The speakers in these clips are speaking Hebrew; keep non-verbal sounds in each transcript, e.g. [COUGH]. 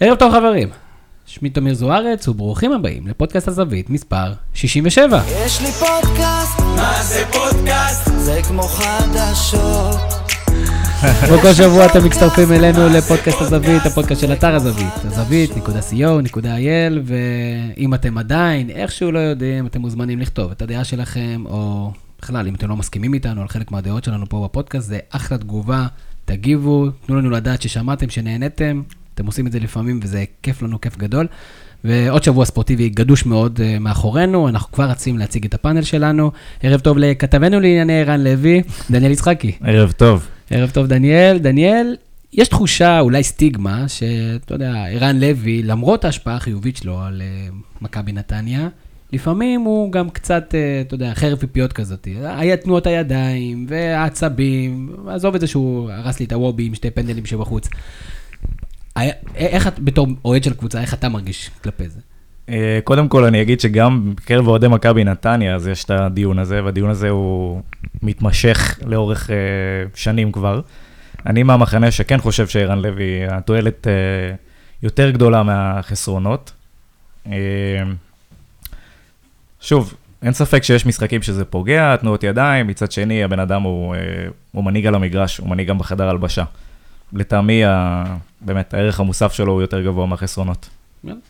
ערב טוב חברים, שמי תמיר זוארץ וברוכים הבאים לפודקאסט הזווית מספר 67. יש לי פודקאסט, מה זה פודקאסט? זה כמו חדשות. [LAUGHS] וכל שבוע אתם מצטרפים אלינו לפודקאסט הזווית, הפודקאסט של אתר הזווית, הזווית.co.il, ואם אתם עדיין איכשהו לא יודעים, אתם מוזמנים לכתוב את הדעה שלכם, או בכלל, אם אתם לא מסכימים איתנו על חלק מהדעות שלנו פה בפודקאסט, זה אחלה תגובה, תגיבו, תנו לנו לדעת ששמעתם, שנהנתם, אתם עושים את זה לפעמים וזה כיף לנו, כיף גדול. ועוד שבוע ספורטיבי גדוש מאוד uh, מאחורינו, אנחנו כבר רצים להציג את הפאנל שלנו. ערב טוב לכתבנו לענייני ערן לוי, דניאל יצחקי. ערב טוב. ערב טוב, דניאל. דניאל, יש תחושה, אולי סטיגמה, שאתה יודע, ערן לוי, למרות ההשפעה החיובית שלו על uh, מכבי נתניה, לפעמים הוא גם קצת, uh, אתה יודע, חרב פיפיות כזאת. היה תנועות הידיים והעצבים, עזוב את זה שהוא הרס לי את הוובי עם שתי פנדלים שבחוץ. היה- איך את, בתור אוהד של קבוצה, איך אתה מרגיש כלפי זה? אה, קודם כל אני אגיד שגם בקרב אוהדי מכבי נתניה, אז יש את הדיון הזה, והדיון הזה הוא מתמשך לאורך אה, שנים כבר. אני מהמחנה שכן חושב שערן לוי, התועלת אה, יותר גדולה מהחסרונות. אה, שוב, אין ספק שיש משחקים שזה פוגע, תנועות ידיים, מצד שני הבן אדם הוא, אה, הוא מנהיג על המגרש, הוא מנהיג גם בחדר הלבשה. לטעמי, באמת, הערך המוסף שלו הוא יותר גבוה מהחסרונות.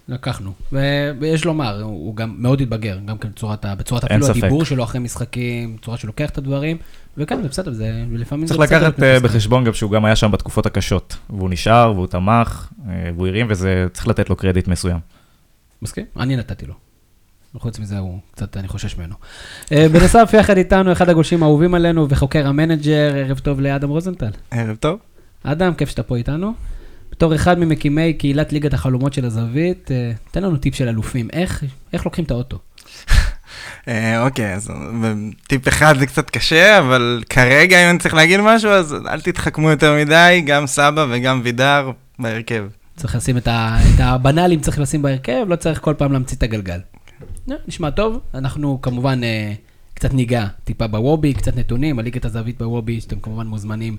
לקחנו. ו- ויש לומר, הוא גם מאוד התבגר, גם כן בצורת, ה- בצורת אפילו ספק. הדיבור שלו אחרי משחקים, צורה שהוא לוקח את הדברים, וכן, זה בסדר, זה לפעמים צריך זה בסדר. לקחת אה, בחשבון גם שהוא גם היה שם בתקופות הקשות, והוא נשאר, והוא תמך, אה, והוא הרים, וזה, צריך לתת לו קרדיט מסוים. מסכים? אני נתתי לו. וחוץ מזה הוא קצת, אני חושש ממנו. אה, בנוסף, יחד איתנו, אחד הגולשים האהובים עלינו וחוקר המנג'ר, ערב טוב לאדם רוזנטל. ערב טוב. אדם, כיף שאתה פה איתנו. בתור אחד ממקימי קהילת ליגת החלומות של הזווית, אה, תן לנו טיפ של אלופים, איך, איך לוקחים את האוטו? [LAUGHS] אה, אוקיי, אז טיפ אחד זה קצת קשה, אבל כרגע אם אני צריך להגיד משהו, אז אל תתחכמו יותר מדי, גם סבע וגם וידר בהרכב. צריך לשים את, ה, את הבנאלים, צריך לשים בהרכב, לא צריך כל פעם להמציא את הגלגל. אה, נשמע טוב, אנחנו כמובן אה, קצת ניגע טיפה בוובי, קצת נתונים, על ליגת הזווית בוובי, שאתם כמובן מוזמנים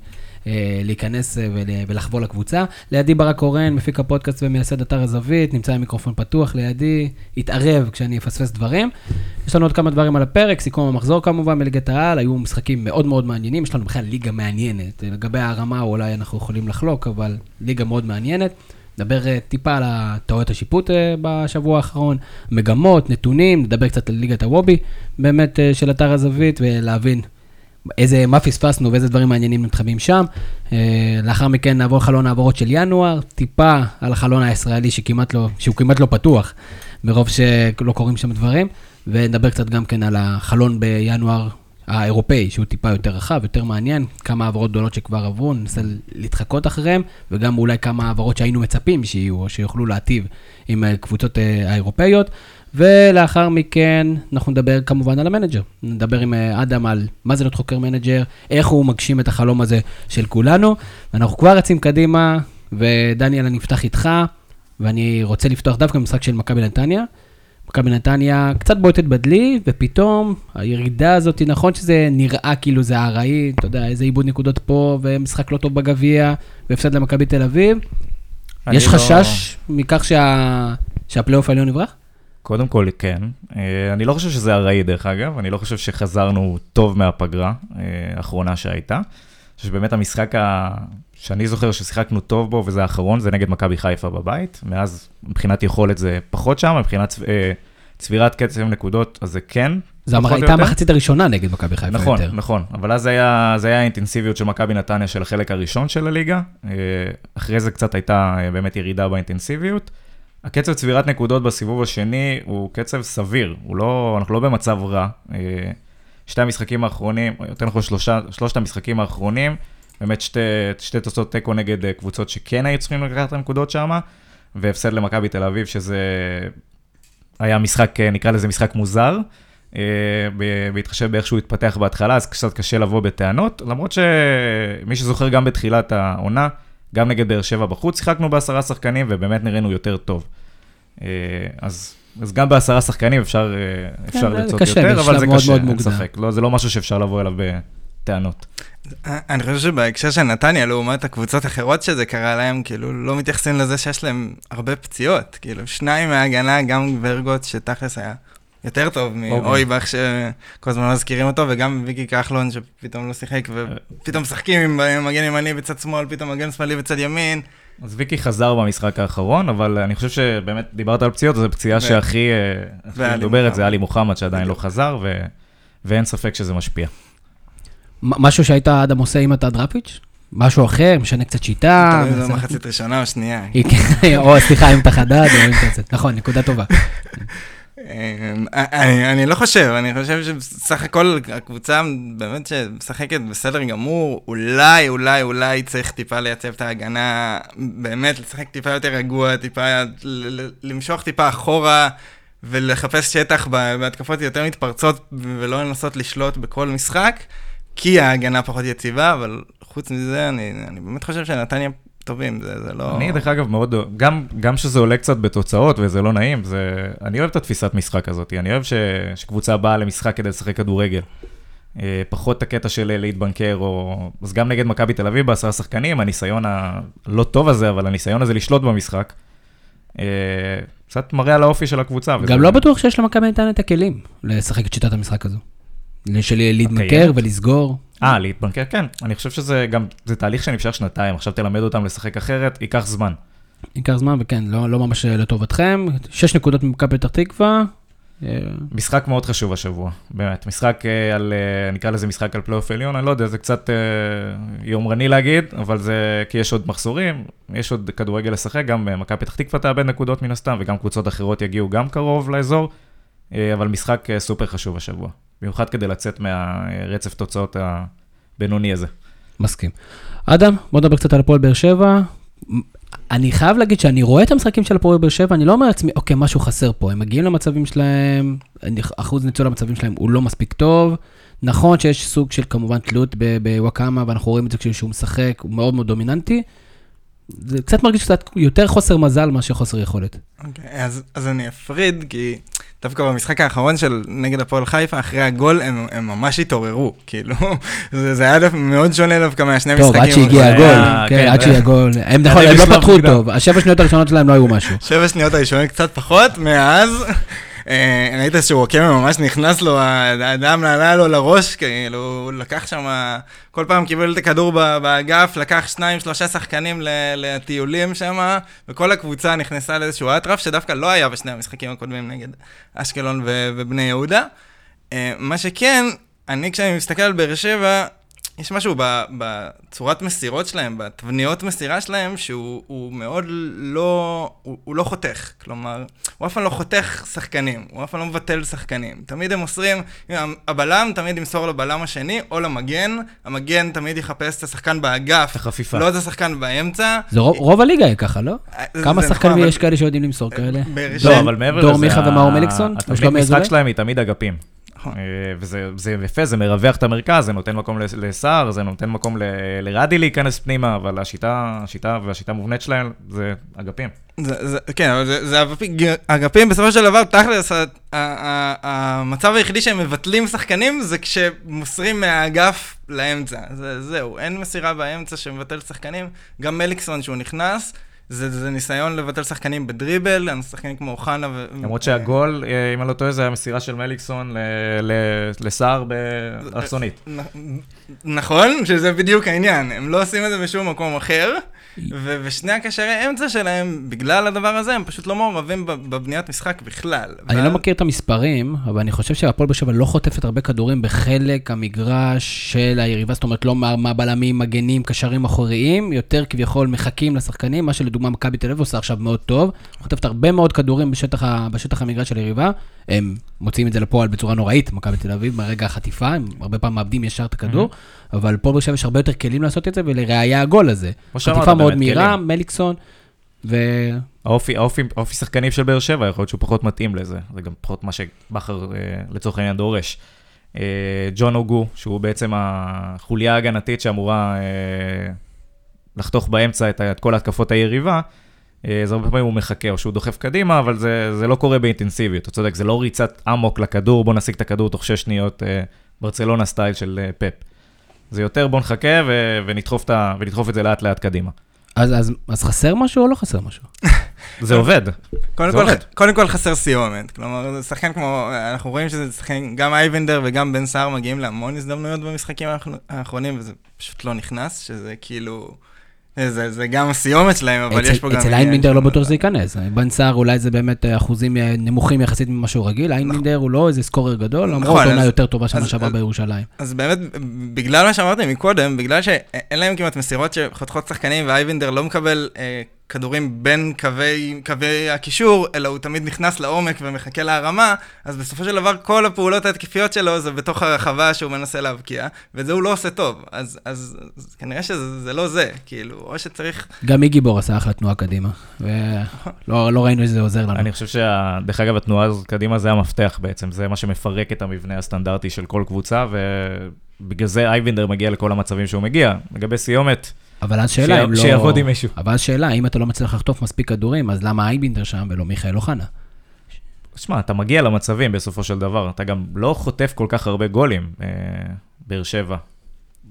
אה, להיכנס אה, ול, ולחבור לקבוצה. לידי ברק קורן, מפיק הפודקאסט ומייסד אתר הזווית, נמצא עם מיקרופון פתוח לידי, יתערב כשאני אפספס דברים. יש לנו עוד כמה דברים על הפרק, סיכום המחזור כמובן בליגת העל, היו משחקים מאוד מאוד מעניינים, יש לנו בכלל ליגה מעניינת. לגבי הרמה אולי אנחנו יכולים לחלוק, אבל ליגה מאוד מעניינת. נדבר אה, טיפה על הטעויות השיפוט אה, בשבוע האחרון, מגמות, נתונים, נדבר קצת על ליגת הוובי, באמת אה, של אתר הזווית, ולהבין איזה, מה פספסנו ואיזה דברים מעניינים מתחבאים שם. לאחר מכן נעבור לחלון העברות של ינואר, טיפה על החלון הישראלי שכמעט לא, שהוא כמעט לא פתוח, מרוב שלא קורים שם דברים, ונדבר קצת גם כן על החלון בינואר האירופאי, שהוא טיפה יותר רחב, יותר מעניין, כמה העברות גדולות שכבר עברו, ננסה להתחקות אחריהם, וגם אולי כמה העברות שהיינו מצפים שיהיו, או שיוכלו להטיב עם הקבוצות אה, האירופאיות. ולאחר מכן אנחנו נדבר כמובן על המנג'ר. נדבר עם אה, אדם על מה זה להיות חוקר מנג'ר, איך הוא מגשים את החלום הזה של כולנו. ואנחנו כבר רצים קדימה, ודניאל, אני אפתח איתך, ואני רוצה לפתוח דווקא במשחק של מכבי נתניה. מכבי נתניה קצת בועטת בדלי, ופתאום הירידה הזאת, נכון שזה נראה כאילו זה ארעי, אתה יודע, איזה איבוד נקודות פה, ומשחק לא טוב בגביע, והפסד למכבי תל אביב. יש לא- חשש מכך שה... שהפלייאוף העליון יברח? קודם כל, כן. אה, אני לא חושב שזה ארעי, דרך אגב, אני לא חושב שחזרנו טוב מהפגרה אה, האחרונה שהייתה. אני חושב שבאמת המשחק ה... שאני זוכר ששיחקנו טוב בו, וזה האחרון, זה נגד מכבי חיפה בבית. מאז, מבחינת יכולת זה פחות שם, מבחינת צב- אה, צבירת קצב נקודות, אז זה כן. פחות או הייתה. המחצית הראשונה נגד מכבי חיפה נכון, יותר. נכון, אבל אז היה, זה היה האינטנסיביות של מכבי נתניה של החלק הראשון של הליגה, אה, אחרי זה קצת הייתה אה, באמת ירידה באינטנסיביות. הקצב צבירת נקודות בסיבוב השני הוא קצב סביר, הוא לא, אנחנו לא במצב רע. שתי המשחקים האחרונים, יותר נכון שלושה, שלושת המשחקים האחרונים, באמת שתי, שתי תוצאות תיקו נגד אה, קבוצות שכן היו צריכים לקחת את הנקודות שם, והפסד למכבי תל אביב, שזה היה משחק, אה, נקרא לזה משחק מוזר. אה, ב- בהתחשב באיך שהוא התפתח בהתחלה, אז קצת קשה לבוא בטענות, למרות שמי שזוכר גם בתחילת העונה, גם נגד באר שבע בחוץ שיחקנו בעשרה שחקנים, ובאמת נראינו יותר טוב. אז, אז גם בעשרה שחקנים אפשר, אה, אפשר זה לרצות קשה יותר, אבל זה קשה, מאוד אין. ספק. לא, זה לא משהו שאפשר לבוא אליו טענות. אני חושב שבהקשר של נתניה, לעומת הקבוצות האחרות שזה קרה להם, כאילו, לא מתייחסים לזה שיש להם הרבה פציעות. כאילו, שניים מההגנה, גם ורגוט, שתכלס היה יותר טוב מאויבך, שכל הזמן מזכירים אותו, וגם ויקי כחלון, שפתאום לא שיחק, ופתאום משחקים עם מגן ימני בצד שמאל, פתאום מגן שמאלי בצד ימין. אז ויקי חזר במשחק האחרון, אבל אני חושב שבאמת דיברת על פציעות, זו פציעה שהכי אה, מדוברת, זה עלי מוחמד שעדיין לא חזר, ואין ספק שזה משפיע. משהו שהיית אדם עושה אם אתה דראפיץ'? משהו אחר, משנה קצת שיטה. תלוי אם זה מחצית ראשונה או שנייה. או סליחה, אם אתה חדד או אם אתה קצת, נכון, נקודה טובה. אמ, אני לא חושב, אני חושב שבסך הכל הקבוצה באמת שמשחקת בסדר גמור, אולי, אולי, אולי צריך טיפה לייצב את ההגנה, באמת לשחק טיפה יותר רגוע, טיפה, למשוך טיפה אחורה. ולחפש שטח בהתקפות יותר מתפרצות ולא לנסות לשלוט בכל משחק, כי ההגנה פחות יציבה, אבל חוץ מזה, אני, אני באמת חושב שנתניה טובים, זה, זה לא... אני, דרך אגב, מאוד, גם, גם שזה עולה קצת בתוצאות וזה לא נעים, זה, אני אוהב את התפיסת משחק הזאת, אני אוהב ש, שקבוצה באה למשחק כדי לשחק כדורגל. אה, פחות את הקטע של להתבנקר, או... אז גם נגד מכבי תל אביב בעשרה שחקנים, הניסיון הלא טוב הזה, אבל הניסיון הזה לשלוט במשחק, אה, קצת מראה על האופי של הקבוצה. גם וזה... לא בטוח שיש למכבי נתן את הכלים לשחק את שיטת המשחק הזו. של להתבנקר ולסגור. אה, להתבנקר, כן. אני חושב שזה גם, זה תהליך שנמשך שנתיים, עכשיו תלמד אותם לשחק אחרת, ייקח זמן. ייקח זמן, וכן, לא, לא ממש לטובתכם. שש נקודות ממכבי פתח תקווה. אה, משחק מאוד חשוב השבוע, באמת. משחק אה, על, אה, נקרא לזה משחק על פלייאוף עליון, אני לא יודע, זה קצת יומרני להגיד, אבל זה כי יש עוד מחזורים, יש עוד כדורגל לשחק, גם מכבי פתח תקווה תאבד נקודות מן הסתם, וגם קבוצות אחרות יגיעו גם קרוב לאזור, אבל משחק סופר חשוב השבוע. במיוחד כדי לצאת מהרצף תוצאות הבינוני הזה. מסכים. אדם, בוא נדבר קצת על הפועל באר שבע. אני חייב להגיד שאני רואה את המשחקים של הפועל באר שבע, אני לא אומר לעצמי, אוקיי, משהו חסר פה. הם מגיעים למצבים שלהם, אחוז ניצול המצבים שלהם הוא לא מספיק טוב. נכון שיש סוג של כמובן תלות בוואקאמה, ואנחנו רואים את זה כשהוא משחק, הוא מאוד מאוד דומיננטי. זה קצת מרגיש קצת יותר חוסר מזל מאשר חוסר יכולת. אוקיי, okay, אז, אז אני אפריד, כי דווקא במשחק האחרון של נגד הפועל חיפה, אחרי הגול, הם, הם ממש התעוררו, כאילו, [LAUGHS] זה, זה היה מאוד שונה דווקא מהשני טוב, משחקים. טוב, עד שהגיע הגול, כן, עד שהגיע הגול. הם נכון, הם לא פתחו טוב, השבע שניות הראשונות שלהם לא היו משהו. שבע שניות הראשונות קצת פחות, מאז... אה, ראית עוקם ממש נכנס לו, האדם נעלה לו לראש, כאילו, הוא לקח שם, כל פעם קיבל את הכדור באגף, לקח שניים, שלושה שחקנים לטיולים שם, וכל הקבוצה נכנסה לאיזשהו אטרף, שדווקא לא היה בשני המשחקים הקודמים נגד אשקלון ובני יהודה. אה, מה שכן, אני כשאני מסתכל על באר שבע, יש משהו בצורת מסירות שלהם, בתבניות מסירה שלהם, שהוא מאוד לא, הוא, הוא לא חותך. כלומר, הוא אף פעם לא חותך שחקנים, הוא אף פעם לא מבטל שחקנים. תמיד הם מוסרים, הבלם תמיד ימסור לבלם השני או למגן, המגן תמיד יחפש את השחקן באגף, החפיפה. לא את השחקן באמצע. זה רוב, רוב הליגה היא ככה, לא? אה, כמה שחקנים נכון, יש כאלה שיודעים למסור כאלה? לא, אבל מעבר לזה, דור מיכה ומאור מליקסון? התבנית משחק שלהם היא תמיד אגפים. נכון. אה, וזה יפה, זה מרווח את המרכז, זה נותן מקום לסער, זה נותן מקום לרדי להיכנס פנימה, אבל השיטה, השיטה והשיטה המובנית שלהם זה אגפים. זה, זה, כן, אבל זה, זה אגפים, בסופו של דבר, תכלס, המצב היחידי שהם מבטלים שחקנים זה כשמוסרים מהאגף לאמצע. זה, זהו, אין מסירה באמצע שמבטל שחקנים. גם מליקסון, שהוא נכנס, זה, זה ניסיון לבטל שחקנים בדריבל, שחקנים כמו אוחנה ו... למרות שהגול, אה, אם אני לא טועה, זה היה מסירה של מליקסון לסער באלכסונית. נכון, שזה בדיוק העניין, הם לא עושים את זה בשום מקום אחר. ושני הקשרי אמצע שלהם, בגלל הדבר הזה, הם פשוט לא מעורבים בבניית משחק בכלל. אני לא מכיר את המספרים, אבל אני חושב שהפועל באר שבע לא חוטפת הרבה כדורים בחלק המגרש של היריבה, זאת אומרת, לא מהבלמים, מגנים, קשרים אחוריים, יותר כביכול מחכים לשחקנים, מה שלדוגמה מכבי תל אביב עושה עכשיו מאוד טוב. חוטפת הרבה מאוד כדורים בשטח, בשטח המגרש של היריבה, הם מוציאים את זה לפועל בצורה נוראית, מכבי תל אביב, מרגע החטיפה, הם הרבה פעם מאבדים ישר את הכדור, אבל פה באר יש הרבה יותר כלים לעשות את זה, ולראיה הגול הזה. חטיפה מאוד מהירה, מליקסון, ו... האופי, האופי, האופי שחקנים של באר שבע, יכול להיות שהוא פחות מתאים לזה, זה גם פחות מה שבכר אה, לצורך העניין דורש. אה, ג'ון אוגו, שהוא בעצם החוליה ההגנתית שאמורה אה, לחתוך באמצע את, את כל התקפות היריבה, אז הרבה פעמים הוא מחכה, או שהוא דוחף קדימה, אבל זה, זה לא קורה באינטנסיביות, אתה צודק, זה לא ריצת אמוק לכדור, בוא נשיג את הכדור תוך שש שניות, ברצלונה סטייל של פפ. זה יותר בוא נחכה ו- ונדחוף, את ה- ונדחוף את זה לאט לאט קדימה. אז, אז, אז חסר משהו או לא חסר משהו? זה עובד. קודם זה כל, עובד. קודם כל חסר סיומת, כלומר, זה שחקן כמו, אנחנו רואים שזה שחקן, גם אייבנדר וגם בן סער מגיעים להמון הזדמנויות במשחקים האחר- האחרונים, וזה פשוט לא נכנס, שזה כאילו, זה, זה גם הסיומת שלהם, אבל אצל, יש פה גם... אצל איינבינדר לא בטוח שזה ייכנס. בן סער אולי זה באמת אחוזים אה, נמוכים יחסית ממה שהוא רגיל, איינבינדר הוא לא איזה סקורר גדול, למרות נכון, עונה יותר טובה שנה שעברה בירושלים. אז באמת, בגלל מה שאמרתי מקודם, בגלל שאין להם כמעט מסירות שחותכות שחקנים, ואייבנדר לא מקבל אה, כדורים בין קווי, קווי הקישור, אלא הוא תמיד נכנס לעומק ומחכה להרמה, אז בסופו של דבר כל הפעולות ההתקפיות שלו זה בתוך הרחבה שהוא מנסה להבקיע, ואת זה הוא לא עושה טוב. אז, אז, אז כנראה שזה זה לא זה, כאילו, או שצריך... גם איגי בור עשה אחלה תנועה קדימה, ולא לא ראינו שזה עוזר לנו. אני חושב שדרך אגב, התנועה הזאת קדימה זה המפתח בעצם, זה מה שמפרק את המבנה הסטנדרטי של כל קבוצה, ובגלל זה אייבינדר מגיע לכל המצבים שהוא מגיע. לגבי סיומת, אבל אז שאלה, אם לא... שיעבוד עם מישהו. אבל אז שאלה, אם אתה לא מצליח לחטוף מספיק כדורים, אז למה אייבינדר שם ולא מיכאל אוחנה? שמע, אתה מגיע למצבים בסופו של דבר, אתה גם לא חוטף כל כך הרבה גולים, אה, באר שבע,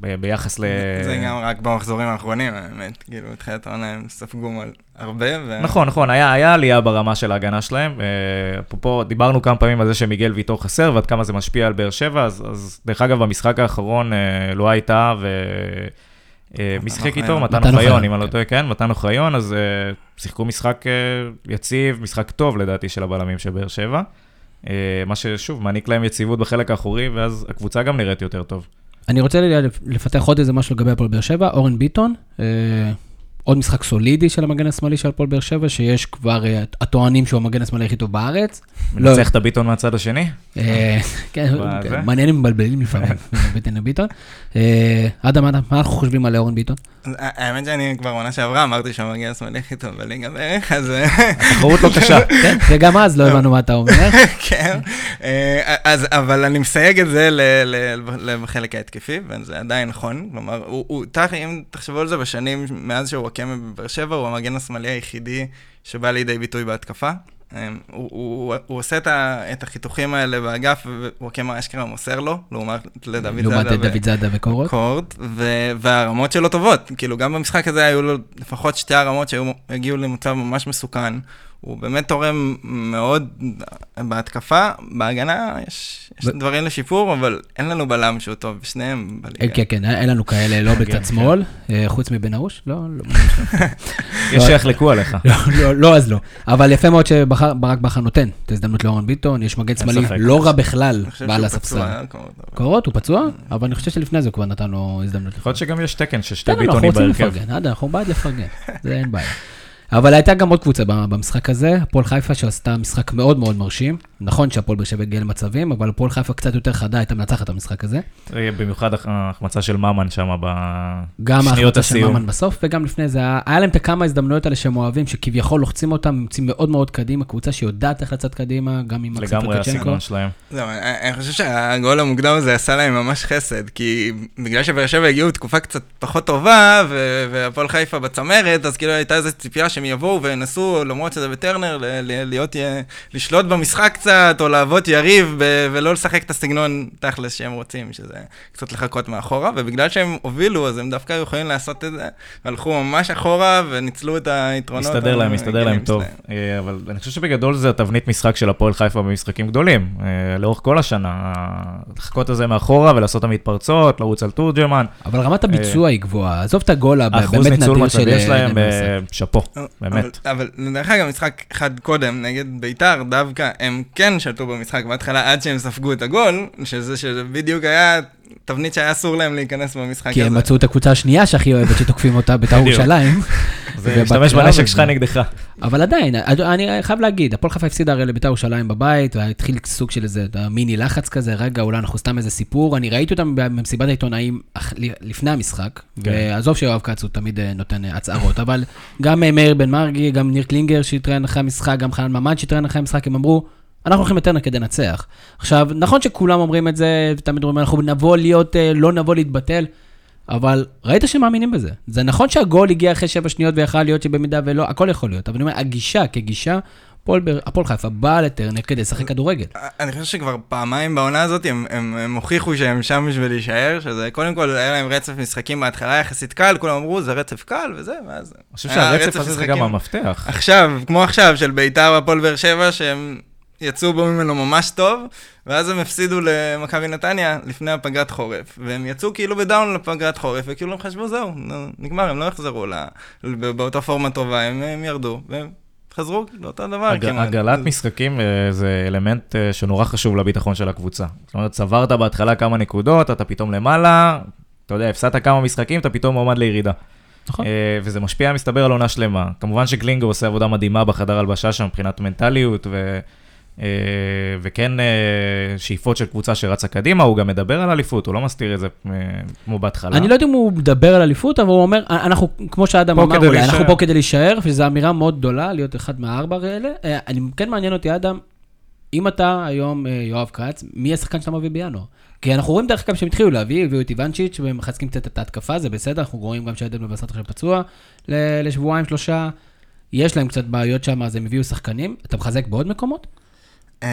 ב- ביחס ל... זה גם רק במחזורים האחרונים, האמת, כאילו, בתחילת העונה הם ספגו על הרבה, ו... נכון, נכון, היה, היה עלייה ברמה של ההגנה שלהם. אה, אפרופו, דיברנו כמה פעמים על זה שמיגל ויטור חסר, ועד כמה זה משפיע על באר שבע, אז, אז דרך אגב, במשחק האחרון אה, לא הייתה, ו... אה, מי שיחק איתו? אוחיון. מתן אוחיון, אם אני לא. טועה, כן, מתן אוחיון, אז אה, שיחקו משחק אה, יציב, משחק טוב לדעתי של הבלמים של באר שבע. אה, מה ששוב, מעניק להם יציבות בחלק האחורי, ואז הקבוצה גם נראית יותר טוב. אני רוצה לפתח עוד איזה משהו לגבי הפועל באר שבע, אורן ביטון, אה, עוד משחק סולידי של המגן השמאלי של הפועל באר שבע, שיש כבר אה, הטוענים שהוא המגן השמאלי הכי טוב בארץ. לא. מנצח את הביטון מהצד השני? אה, כן? כן, מעניין אם מבלבלים לפעמים, [LAUGHS] ביטון לביטון. אה, אדם, אדם, מה אנחנו חושבים על אורן ביטון? האמת שאני כבר עונה שעברה אמרתי שהמגיע השמאלי הכי טוב בליגה בערך, אז אה, תחרות לא קשה. [LAUGHS] כן, וגם אז לא הבנו מה אתה אומר. [LAUGHS] כן. אז אבל אני מסייג את זה ל- ל- ל- בחלק ההתקפי, וזה עדיין נכון. כלומר, אם תחשבו על זה בשנים מאז שהוא וואקמה בבאר שבע, הוא המגן השמאלי היחידי שבא לידי ביטוי בהתקפה. אה, הוא, הוא, הוא עושה את, ה, את החיתוכים האלה באגף, ווואקמה אשכרה מוסר לו, לעומת לדוד זאדה ו- דוד זאדה ו- והרמות שלו טובות. כאילו, גם במשחק הזה היו לו לפחות שתי הרמות שהגיעו למצב ממש מסוכן. הוא באמת תורם מאוד בהתקפה, בהגנה יש, יש ב- דברים לשיפור, אבל אין לנו בלם שהוא טוב בשניהם אה, בליגה. כן, כן, אין לנו כאלה, לא בצד כן. שמאל, אה, חוץ מבן ארוש, לא, לא, [LAUGHS] יש שיחלקו עליך. לא, לא, לא, אז לא. אבל יפה מאוד שברק בכר נותן את ההזדמנות לאורן ביטון, יש מגן שמאלי. לא רע בכלל בעל הספסל. קורות, הוא פצוע, אבל אני חושב שלפני זה הוא כבר נתן לו הזדמנות. יכול להיות שגם יש תקן של שתי בסדר, אנחנו ביטונים רוצים בהרכב. לפרגן, אנחנו בעד לפרגן, זה אין בעיה. אבל הייתה גם עוד קבוצה ב- במשחק הזה, הפועל חיפה שעשתה משחק מאוד מאוד מרשים. נכון שהפועל באר שבע הגיע למצבים, אבל הפועל חיפה קצת יותר חדה הייתה מנצחת את המשחק הזה. אה, במיוחד הח- ההחמצה של ממן שם גם בשניות ההחלטה של הסיום. ממן בסוף, וגם לפני זה, היה היה להם את הכמה הזדמנויות האלה שהם אוהבים, שכביכול לוחצים אותם, יוצאים מאוד מאוד קדימה, קבוצה שיודעת איך לצאת קדימה, גם עם מקסים לגמרי. הסגנון שלהם. זהו, אני חושב שהגול המוקדם הזה עשה להם ממש חסד, כי בגלל שבאר שבע הגיעו בתקופה קצת פחות טובה, ו- והפועל חיפה בצמרת, אז כאילו הייתה איזו ציפייה שהם יבואו וינסו, למרות שזה בטרנר, ל- ל- להיות, לשלוט במשחק קצת, או להוות יריב, ב- ולא לשחק את הסגנון תכלס שהם רוצים, שזה קצת לחכות מאחורה, ובגלל שהם הובילו, אז הם דווקא היו יכולים לעשות את זה, והלכו ממש אחורה וניצלו את היתרונות. מסתדר להם, מסתדר להם טוב. שלהם. אה, אבל אני חושב שבגדול זה התבנית משחק של הפועל חיפה במשחקים גדולים, אה, לאורך כל השנה. לחכות את זה מאחורה ולעשות את המתפרצות, לרוץ על תורג'מן. אבל רמת הביצוע היא גבוהה, עזוב את הגול הבאמת האחוז ניצול נדיר של... מצבים שלהם, אה, אה, שאפו, באמת. אבל, אבל דרך אגב, משחק אחד קודם נגד ביתר, דווקא הם כן שלטו במשחק בהתחלה עד שהם ספגו את הגול, שזה, שזה בדיוק היה תבנית שהיה אסור להם להיכנס במשחק כי הזה. הם מצאו את הקבוצה השנייה שהכי אוהבת שתוקפים אותה, [LAUGHS] בית"ר. ירושלים. [LAUGHS] זה ובקרב משתמש בנשק. שלך נגדך. אבל עדיין, אני חייב להגיד, הפועל חיפה הפסידה הרי לבית"ר ירושלים בבית, והתחיל סוג של איזה מיני לחץ כזה, רגע, אולי אנחנו סתם איזה סיפור. אני ראיתי אותם במסיבת העיתונאים לפני המשחק, כן. ועזוב שיואב כץ הוא תמיד אה, נותן אה, הצהרות, אבל גם אה, מאיר בן מרגי, גם ניר קלינגר שהתראיין אחרי המשחק, גם חנן ממן שהתראיין אחרי המשחק, הם אמרו, אנחנו הולכים יותר כדי לנצח. עכשיו, נכון שכולם אומרים את זה, ותמיד אומרים, אנחנו נבוא להיות, אה, לא נבוא להתבטל, אבל ראית שהם מאמינים בזה. זה נכון שהגול הגיע אחרי שבע שניות ויכל להיות שבמידה ולא, הכל יכול להיות. אבל אני אומר, הגישה כגישה, הפועל חיפה באה לטרנר כדי לשחק כדורגל. אני חושב שכבר פעמיים בעונה הזאת הם, הם, הם הוכיחו שהם שם בשביל להישאר, שזה קודם כל היה להם רצף משחקים בהתחלה יחסית קל, כולם אמרו זה רצף קל וזה, ואז... אני חושב שהרצף רצף הזה זה. גם המפתח. עכשיו, כמו עכשיו, של ביתר והפועל באר שבע, שהם יצאו בו ממנו ממש טוב, ואז הם הפסידו למכבי נתניה לפני הפגרת חורף, והם יצאו כאילו בדאון לפגרת חורף, וכאילו הם חשבו, זהו, נגמר, הם לא יחזרו ל... ב- באותה פורמה טובה, הם, הם ירדו, והם חזרו לאותו דבר הג- כמעט. הגרלת משחקים אה, זה אלמנט אה, שנורא חשוב לביטחון של הקבוצה. זאת אומרת, צברת בהתחלה כמה נקודות, אתה פתאום למעלה, אתה יודע, הפסדת כמה משחקים, אתה פתאום מועמד לירידה. נכון. אה, וזה משפיע, מסתבר, על עונה שלמה. כמובן שקלינגר עושה עבודה מדהימה בחדר הלבשה שם מבחינת מנטליות, ו... אה, וכן אה, שאיפות של קבוצה שרצה קדימה, הוא גם מדבר על אליפות, הוא לא מסתיר את זה אה, כמו בהתחלה. אני לא יודע אם הוא מדבר על אליפות, אבל הוא אומר, אנחנו, כמו שאדם אמר, אולי, אנחנו. פה כדי להישאר, וזו אמירה מאוד גדולה, להיות אחד מהארבע האלה. אני, כן מעניין אותי, אדם, אם אתה היום יואב כץ, מי השחקן שאתה מביא בינואר? כי אנחנו רואים דרך אגב שהם התחילו להביא, הביאו את איוונצ'יץ' ומחזקים קצת את ההתקפה, זה בסדר, אנחנו רואים גם שעדן מבסט עכשיו פצוע לשבועיים, שלושה. יש להם קצת בעיות שם, אז הם הביאו שחקנים. אתה מחזק בעוד מקומות? אמ,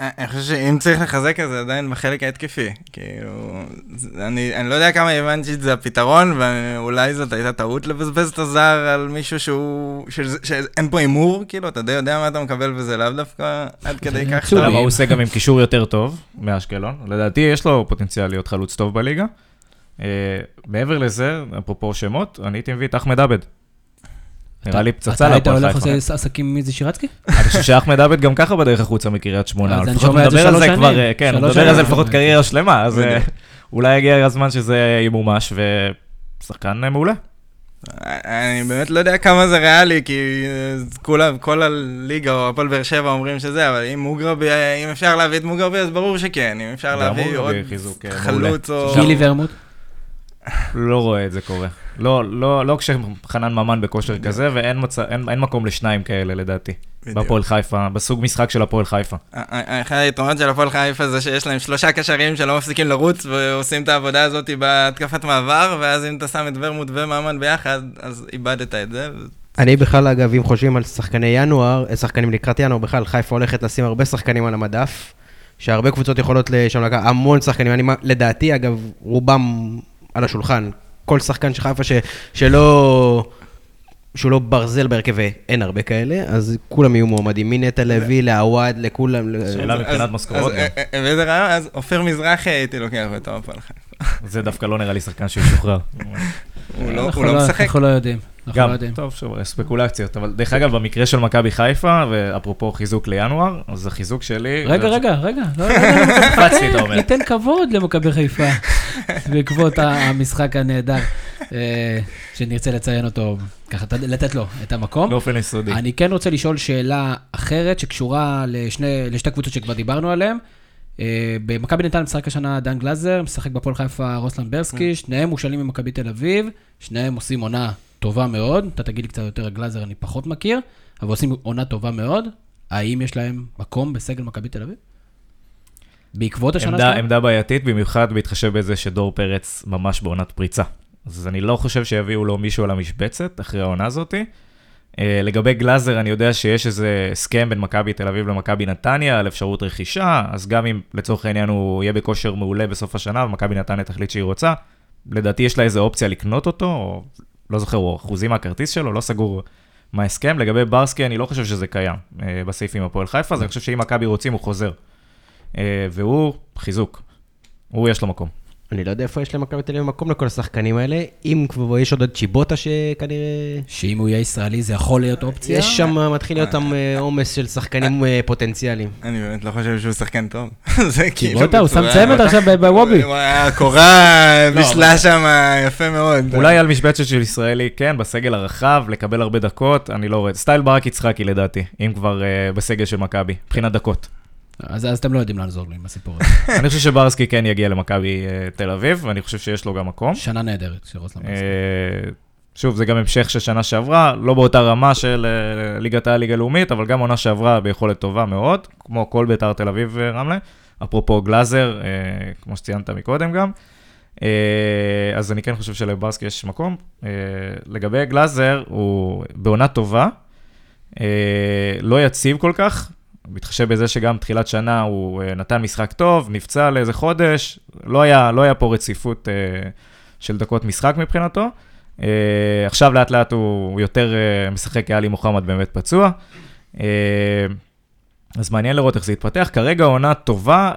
אני- אני חושב שאם צריך לחזק את זה עדיין בחלק ההתקפי. כאילו, זה- אני אני לא יודע כמה הבנתי שזה הפתרון, ואולי זאת הייתה טעות לבזבז את הזר על מישהו שהוא... שאין פה הימור, כאילו, אתה די יודע מה אתה מקבל וזה לאו דווקא עד כדי כך. אבל הוא עושה גם עם קישור יותר טוב מאשקלון. לדעתי יש לו פוטנציאל להיות חלוץ טוב בליגה. אה, מעבר לזה, אפרופו שמות, אני הייתי מביא את אחמד עבד. נראה לי פצצה אתה היית להפועל הולך חיפה. לעשות עסקים עם איזי שירצקי? אני חושב שאחמד עבד גם ככה בדרך החוצה מקריית שמונה. אז אני לפחות שומע את זה שלוש זה כבר, שנים. אה, כן, הוא מדבר על זה. לפחות קריירה שלמה, אז אה. אולי הגיע הזמן שזה ימומש, ושחקן אה, מעולה. אני באמת לא יודע כמה זה ריאלי, כי כולם, כל הליגה או הפועל באר שבע אומרים שזה, אבל אם מוגרבי, אם אפשר להביא את מוגרבי, אז ברור שכן. אם אפשר להביא עוד חלוץ או... גילי ורמוט? לא רואה את זה קורה. לא, לא, לא כשחנן ממן בכושר כזה, ואין מצ... אין, אין מקום לשניים כאלה לדעתי. בדיוק. בהפועל חיפה, בסוג משחק של הפועל חיפה. אחד היתרונות של הפועל חיפה זה שיש להם שלושה קשרים שלא מפסיקים לרוץ ועושים את העבודה הזאת בהתקפת מעבר, ואז אם אתה שם את ורמוט וממן ביחד, אז איבדת את זה. אני בכלל, אגב, אם חושבים על שחקני ינואר, אה, שחקנים לקראת ינואר, בכלל חיפה הולכת לשים הרבה שחקנים על המדף, שהרבה קבוצות יכולות שם לקחת המון שחקנים. אני, לדעתי, אגב, רובם השולחן. כל שחקן של חיפה ש, שלא... שהוא לא ברזל בהרכב, ואין הרבה כאלה, אז כולם יהיו מועמדים, מנטע לוי לעווד, לכולם. שאלה מבחינת משכורות. אה, אה, ואיזה רעיון? אז עופר מזרחי הייתי לוקח בתור הפועל חיפה. זה דווקא לא נראה לי שחקן שישוחרר. [LAUGHS] הוא לא- הוא לא משחק. אנחנו לא יודעים. אנחנו לא גם, יודעים. טוב, שוב, ספקולציות, אבל דרך אגב, במקרה של מכבי חיפה, ואפרופו חיזוק לינואר, אז החיזוק שלי... רגע, רגע, רגע. לא, לא, לא, לא, קפצתי, אתה אומר. ניתן כבוד למכבי חיפה בעקבות המשחק הנהדר, אה, שנרצה לציין אותו, ככה, לתת לו את המקום. באופן יסודי. אני כן רוצה לשאול שאלה אחרת שקשורה לשתי קבוצות שכבר דיברנו עליהן. אה, במכבי נתניה משחק השנה דן גלזר, משחק בפועל חיפה רוסלן ברסקי, שניהם מושאלים ממכבי תל אביב, שניהם עושים עונה טובה מאוד, אתה תגיד לי קצת יותר על גלזר, אני פחות מכיר, אבל עושים עונה טובה מאוד. האם יש להם מקום בסגל מכבי תל אביב? בעקבות השנה שלהם? עמדה בעייתית, במיוחד בהתחשב בזה שדור פרץ ממש בעונת פריצה. אז אני לא חושב שיביאו לו מישהו על המשבצת אחרי העונה הזאתי. Uh, לגבי גלאזר, אני יודע שיש איזה הסכם בין מכבי תל אביב למכבי נתניה על אפשרות רכישה, אז גם אם לצורך העניין הוא יהיה בכושר מעולה בסוף השנה, ומכבי נתניה תחליט שהיא רוצה, לדעתי יש לה איזה אופציה לקנות אותו, או לא זוכר, או אחוזים מהכרטיס שלו, לא סגור מה ההסכם. לגבי ברסקי, אני לא חושב שזה קיים uh, בסעיף עם הפועל חיפה, אז אני חושב שאם מכבי רוצים, הוא חוזר. Uh, והוא חיזוק. הוא יש לו מקום. אני לא יודע איפה יש למכבי תל אביב מקום לכל השחקנים האלה, אם כבר יש עוד את צ'יבוטה שכנראה... שאם הוא יהיה ישראלי זה יכול להיות אופציה? יש שם, מתחיל להיות שם אה, עומס של שחקנים אה, פוטנציאליים. אני באמת לא חושב שהוא שחקן טוב. [LAUGHS] זה כאילו... קיבלת, הוא שם צמד עכשיו ב- בוובי. היה- הקורה בישלה שם יפה מאוד. אולי על משבצת של ישראלי, כן, בסגל הרחב, לקבל הרבה דקות, אני לא רואה. סטייל ברק יצחקי לדעתי, אם כבר בסגל של מכבי, מבחינת דקות. אז אז אתם לא יודעים לעזור לי עם הסיפור הזה. [LAUGHS] אני חושב שברסקי כן יגיע למכבי uh, תל אביב, ואני חושב שיש לו גם מקום. שנה נהדרת של רוסלן ברסקי. אה, שוב, זה גם המשך של שנה שעברה, לא באותה רמה של אה, ליגת העל, ליגה לאומית, אבל גם עונה שעברה ביכולת טובה מאוד, כמו כל בית"ר תל אביב ורמלה. אפרופו גלאזר, אה, כמו שציינת מקודם גם. אה, אז אני כן חושב שלברסקי יש מקום. אה, לגבי גלאזר, הוא בעונה טובה, אה, לא יציב כל כך, מתחשב בזה שגם תחילת שנה הוא אה, נתן משחק טוב, נפצע לאיזה חודש, לא היה, לא היה פה רציפות אה, של דקות משחק מבחינתו. אה, עכשיו לאט לאט הוא יותר משחק, כי עלי מוחמד באמת פצוע. אז מעניין לראות איך זה יתפתח. כרגע עונה טובה,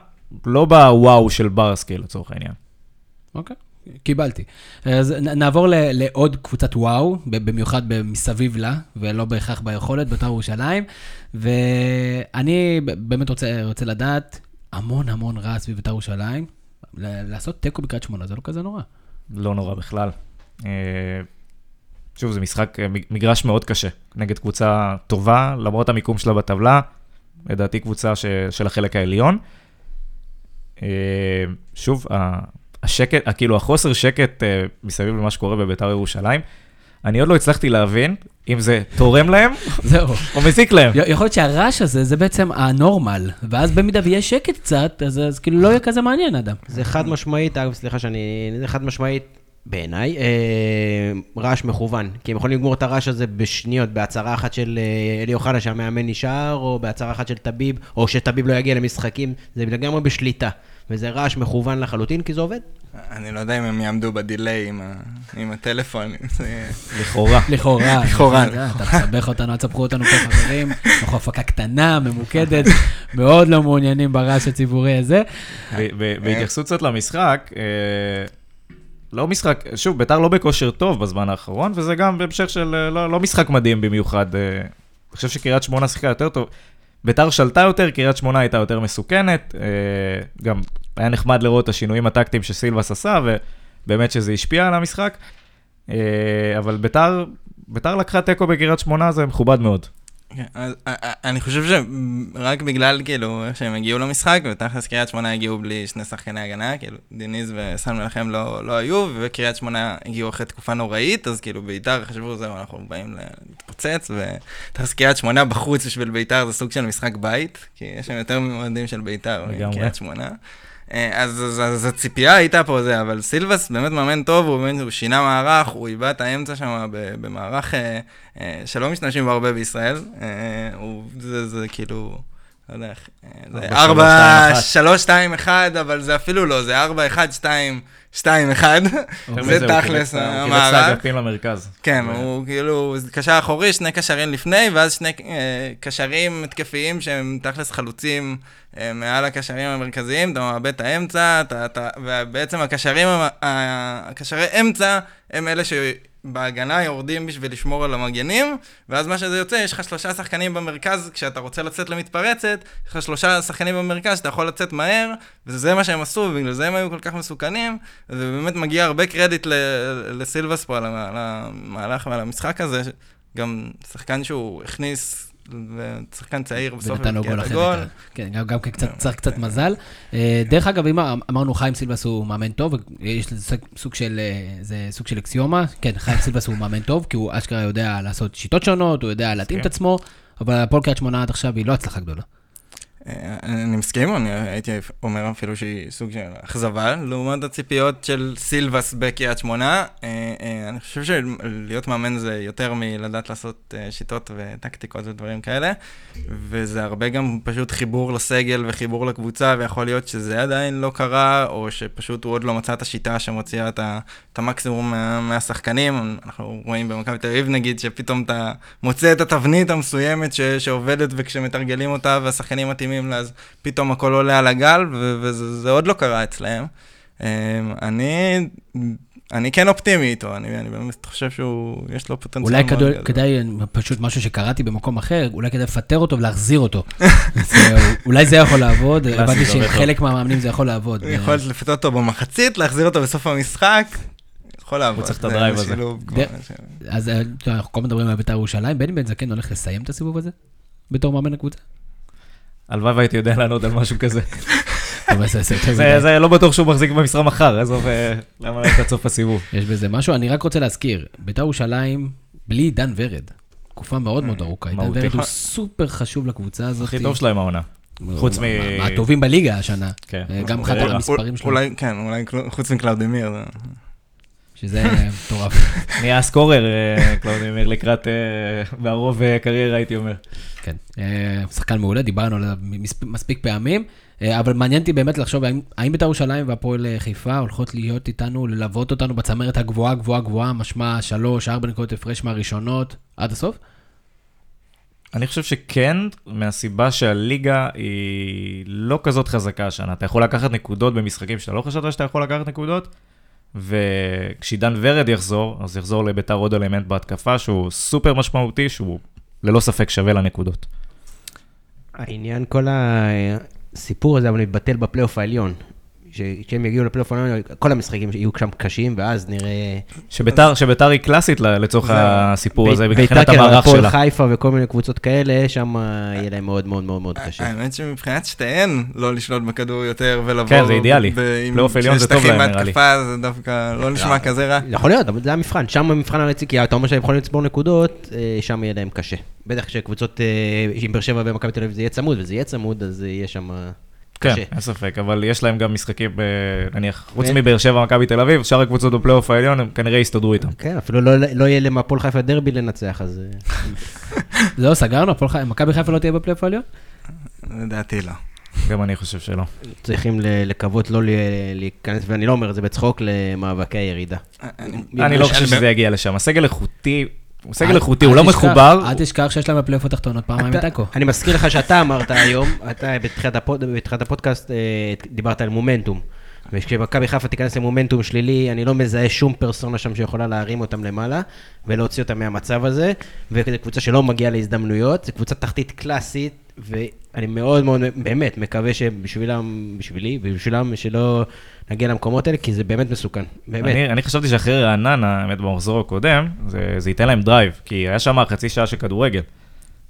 לא בוואו של ברסקי לצורך העניין. אוקיי, קיבלתי. אז נעבור ל- לעוד קבוצת וואו, במיוחד מסביב לה, ולא בהכרח ביכולת, בית"ר ירושלים. ואני באמת רוצה, רוצה לדעת, המון המון רעש סביב בית"ר ירושלים. לעשות תיקו בקריית שמונה זה לא כזה נורא. לא נורא בכלל. אה, שוב, זה משחק, אה, מגרש מאוד קשה, נגד קבוצה טובה, למרות המיקום שלה בטבלה, לדעתי קבוצה ש, של החלק העליון. אה, שוב, השקט, כאילו החוסר שקט אה, מסביב למה שקורה בביתר ירושלים, אני עוד לא הצלחתי להבין אם זה תורם להם [LAUGHS] זהו. או מזיק להם. יכול להיות שהרעש הזה זה בעצם הנורמל, ואז במידה ויהיה שקט קצת, אז, אז כאילו לא יהיה כזה מעניין אדם. זה חד משמעית, אגב, סליחה שאני... זה חד משמעית, בעיניי, אה, רעש מכוון. כי הם יכולים לגמור את הרעש הזה בשניות, בהצהרה אחת של אה, אלי אוחנה שהמאמן נשאר, או בהצהרה אחת של טביב, או שטביב לא יגיע למשחקים, זה לגמרי בשליטה. וזה רעש מכוון לחלוטין, כי זה עובד. אני לא יודע אם הם יעמדו בדיליי עם הטלפון. [LAUGHS] לכאורה. לכאורה. לכאורה. אתה מסבך אותנו, אל תסבכו אותנו פה חברים. אנחנו הפקה קטנה, ממוקדת, מאוד לא מעוניינים ברעש הציבורי הזה. בהתייחסות קצת למשחק, אה, לא משחק, שוב, ביתר לא בכושר טוב בזמן האחרון, וזה גם בהמשך של אה, לא, לא משחק מדהים במיוחד. אה, אני חושב שקריית שמונה שיחקה יותר טוב. ביתר שלטה יותר, קריית שמונה הייתה יותר מסוכנת. אה, גם היה נחמד לראות את השינויים הטקטיים שסילבס עשה, ובאמת שזה השפיע על המשחק. אה, אבל ביתר, ביתר לקחה תיקו בקריית שמונה, זה מכובד מאוד. כן, אה, אה, אני חושב שרק בגלל כאילו איך שהם הגיעו למשחק, ותכלס קריית שמונה הגיעו בלי שני שחקני הגנה, כאילו דיניז וסן מנחם לא, לא היו, וקריית שמונה הגיעו אחרי תקופה נוראית, אז כאילו ביתר חשבו זהו, אנחנו באים להתפוצץ, ותכלס קריית שמונה בחוץ בשביל ביתר זה סוג של משחק בית, כי יש שם יותר מועדים של ביתר. מקריית שמונה. אה, אז, אז, אז הציפייה הייתה פה זה, אבל סילבס באמת מאמן טוב, הוא, באמת, הוא שינה מערך, הוא איבד את האמצע שם במערך אה, אה, שלא משתמשים בו הרבה בישראל. אה, הוא, זה, זה כאילו, לא יודע איך, אה, זה ארבע, 4, שלוש, 3, 2, 1, אבל זה אפילו לא, זה 4, 1, 2, 2, 1. יותר זה תכלס קיבץ את ה- הוא המערך. האגפים למרכז. כן, הוא כאילו קשר אחורי, שני קשרים לפני, ואז שני אה, קשרים התקפיים שהם תכלס חלוצים אה, מעל הקשרים המרכזיים, אתה מאבד את האמצע, ובעצם הקשרים, הקשרי אמצע הם אלה שבהגנה יורדים בשביל לשמור על המגנים, ואז מה שזה יוצא, יש לך שלושה שחקנים במרכז, כשאתה רוצה לצאת למתפרצת, יש לך שלושה שחקנים במרכז שאתה יכול לצאת מהר, וזה מה שהם עשו, ובגלל זה הם היו כל כך מסוכנים, ובאמת מגיע הרבה קרדיט לסילבס פה על המהלך ועל המשחק הזה, גם שחקן שהוא הכניס, ושחקן צעיר בסוף ונתן לו גול הגול. כן, גם, גם קצת, צריך קצת מזל. אה, דרך אגב, אם אמרנו חיים סילבס הוא מאמן טוב, יש לזה סוג- של, אה, זה סוג של אקסיומה, כן, חיים סילבס הוא מאמן טוב, כי הוא אשכרה יודע לעשות שיטות שונות, הוא יודע להתאים את כן. עצמו, אבל הפועל קריית שמונה עד עכשיו היא לא הצלחה גדולה. אה, אני מסכים, אני הייתי אומר אפילו שהיא סוג של אכזבה, לעומת הציפיות של סילבס בקריית שמונה. אה, אה, אני חושב שלהיות מאמן זה יותר מלדעת לעשות שיטות וטקטיקות ודברים כאלה, וזה הרבה גם פשוט חיבור לסגל וחיבור לקבוצה, ויכול להיות שזה עדיין לא קרה, או שפשוט הוא עוד לא מצא את השיטה שמוציאה את את המקסימום מה- מהשחקנים. אנחנו רואים במכבי תל אביב נגיד, שפתאום אתה מוצא את התבנית המסוימת ש- שעובדת, וכשמתרגלים אותה והשחקנים מתאימים לה, אז פתאום הכל עולה על הגל, ו- וזה זה עוד לא קרה אצלהם. אמ, אני, אני כן אופטימי איתו, אני, אני באמת חושב שהוא, יש לו פוטנציאל אולי כדאי. כדאי, פשוט משהו שקראתי במקום אחר, אולי כדאי לפטר אותו ולהחזיר אותו. [LAUGHS] זה- אולי זה יכול לעבוד, הבנתי שחלק מהמאמנים זה יכול לעבוד. הוא יכול לפתות אותו במחצית, להחזיר אותו בסוף המשחק, יכול לעבוד. צריך את ה drive הזה. אז אה, אנחנו כל הזמן מדברים על בית"ר ירושלים, בני בן זקן הולך לסיים את הסיבוב הזה? בתור מאמן הקבוצה? הלוואי והייתי יודע לענות על משהו כזה. [LAUGHS] זה- לא בטוח שהוא מחזיק במשרה מחר, עזוב, אה, למה ללכת עד סוף הסיבוב? יש בזה משהו, אני רק רוצה להזכיר, בית"ר ירושלים, בלי דן ורד, תקופה מאוד מאוד ארוכה, עידן. ורד הוא סופר חשוב לקבוצה הזאת. הכי טוב שלהם העונה. חוץ מ- מהטובים בליגה השנה. כן. אה, גם מבחינת קריירה. המספרים שלו. אולי, כן, אולי חוץ מקלאודימיר. זה- שזה מטורף. [LAUGHS] נהיה ה scorer, אה, קלאודימיר, לקראת, אה, בערוב אה, הקריירה, הייתי אומר. כן, אה, שחקן מעולה, דיברנו עליו מס- מספיק פעמים, אה, אבל מעניין אותי באמת לחשוב האם- בית"ר ירושלים והפועל אה, חיפה הולכות להיות איתנו, ללוות אותנו בצמרת הגבוהה, גבוהה, גבוהה, משמע שלוש, ארבע נקודות הפרש מהראשונות עד הסוף? אני חושב שכן, מהסיבה שהליגה היא לא כזאת חזקה השנה. אתה יכול לקחת נקודות במשחקים שאתה לא חשבת שאתה יכול לקחת נקודות, וכשעידן ורד יחזור, אז יחזור לביתר עוד אלמנט בהתקפה שהוא סופר משמעותי, שהוא ללא ספק שווה לנקודות. העניין, כל הסיפור הזה, אבל מתבטל בפלייאוף העליון. ש- כשהם יגיעו לפלייאוף העליון, כל המשחקים יהיו שם קשים, ואז נראה... שביתר, היא קלאסית ל- לצורך. הסיפור הזה, ביתר מבחינת כאילו, המערך הפועל שלה. חיפה וכל מיני קבוצות כאלה, שם יהיה להם מאוד מאוד מאוד מאוד קשה. האמת שמבחינת שתיהן, לא לשלוט בכדור יותר ולבוא... כן, זה אידיאלי. פלייאוף עליון זה טוב להם, נראה לי. זה דווקא לא נשמע כזה רע. יכול להיות, אבל זה המבחן, שם המבחן הרציני, כי אתה אומר שהם יכולים לצבור נקודות, אה, שם יהיה להם קשה. בטח שקבוצות, אה, אם באר שבע ומכבי תל אביב זה יהיה צמוד, וזה יהיה צמוד, אז יהיה שם אה, כן, קשה. אין ספק, אבל יש להם גם משחקים, ב- נניח, חוץ כן. מבאר שבע, מכבי תל אביב, שאר הקבוצות בפלייאוף העליון, הם כנראה יסתדרו איתם. כן, אפילו לא לא יהיה להם הפועל חיפה דרבי לנצח, אז אה, [LAUGHS] זהו, סגרנו, הפועל חיפה- מכבי חיפה לא תהיה בפלייאוף העליון? לדעתי לא. גם אני חושב שלא. צריכים לקוות לא ל- להיכנס, ואני לא אומר את זה בצחוק, למאבקי הירידה. אני לא חושב שזה יגיע לשם. הסגל איכותי, הוא סגל איכותי, הוא לא מחובר. אל תשכח שיש להם בפלייאוף התחתונות פעמיים אתה- תיקו. אני מזכיר לך שאתה אמרת היום, אתה בתחילת הפודקאסט אה, דיברת על מומנטום. וכשמכבי חיפה תיכנס למומנטום שלילי, אני לא מזהה שום פרסונה שם שיכולה להרים אותם למעלה ולהוציא אותם מהמצב הזה. וזו קבוצה שלא מגיעה להזדמנויות, זו קבוצה תחתית קלאסית, ואני מאוד מאוד באמת מקווה שבשבילם, בשבילי ובשבילם שלא נגיע למקומות האלה, כי זה באמת מסוכן. באמת. אני, אני חשבתי שאחרי רעננה, האמת במחזור הקודם, זה, זה ייתן להם דרייב, כי היה שם חצי שעה של כדורגל.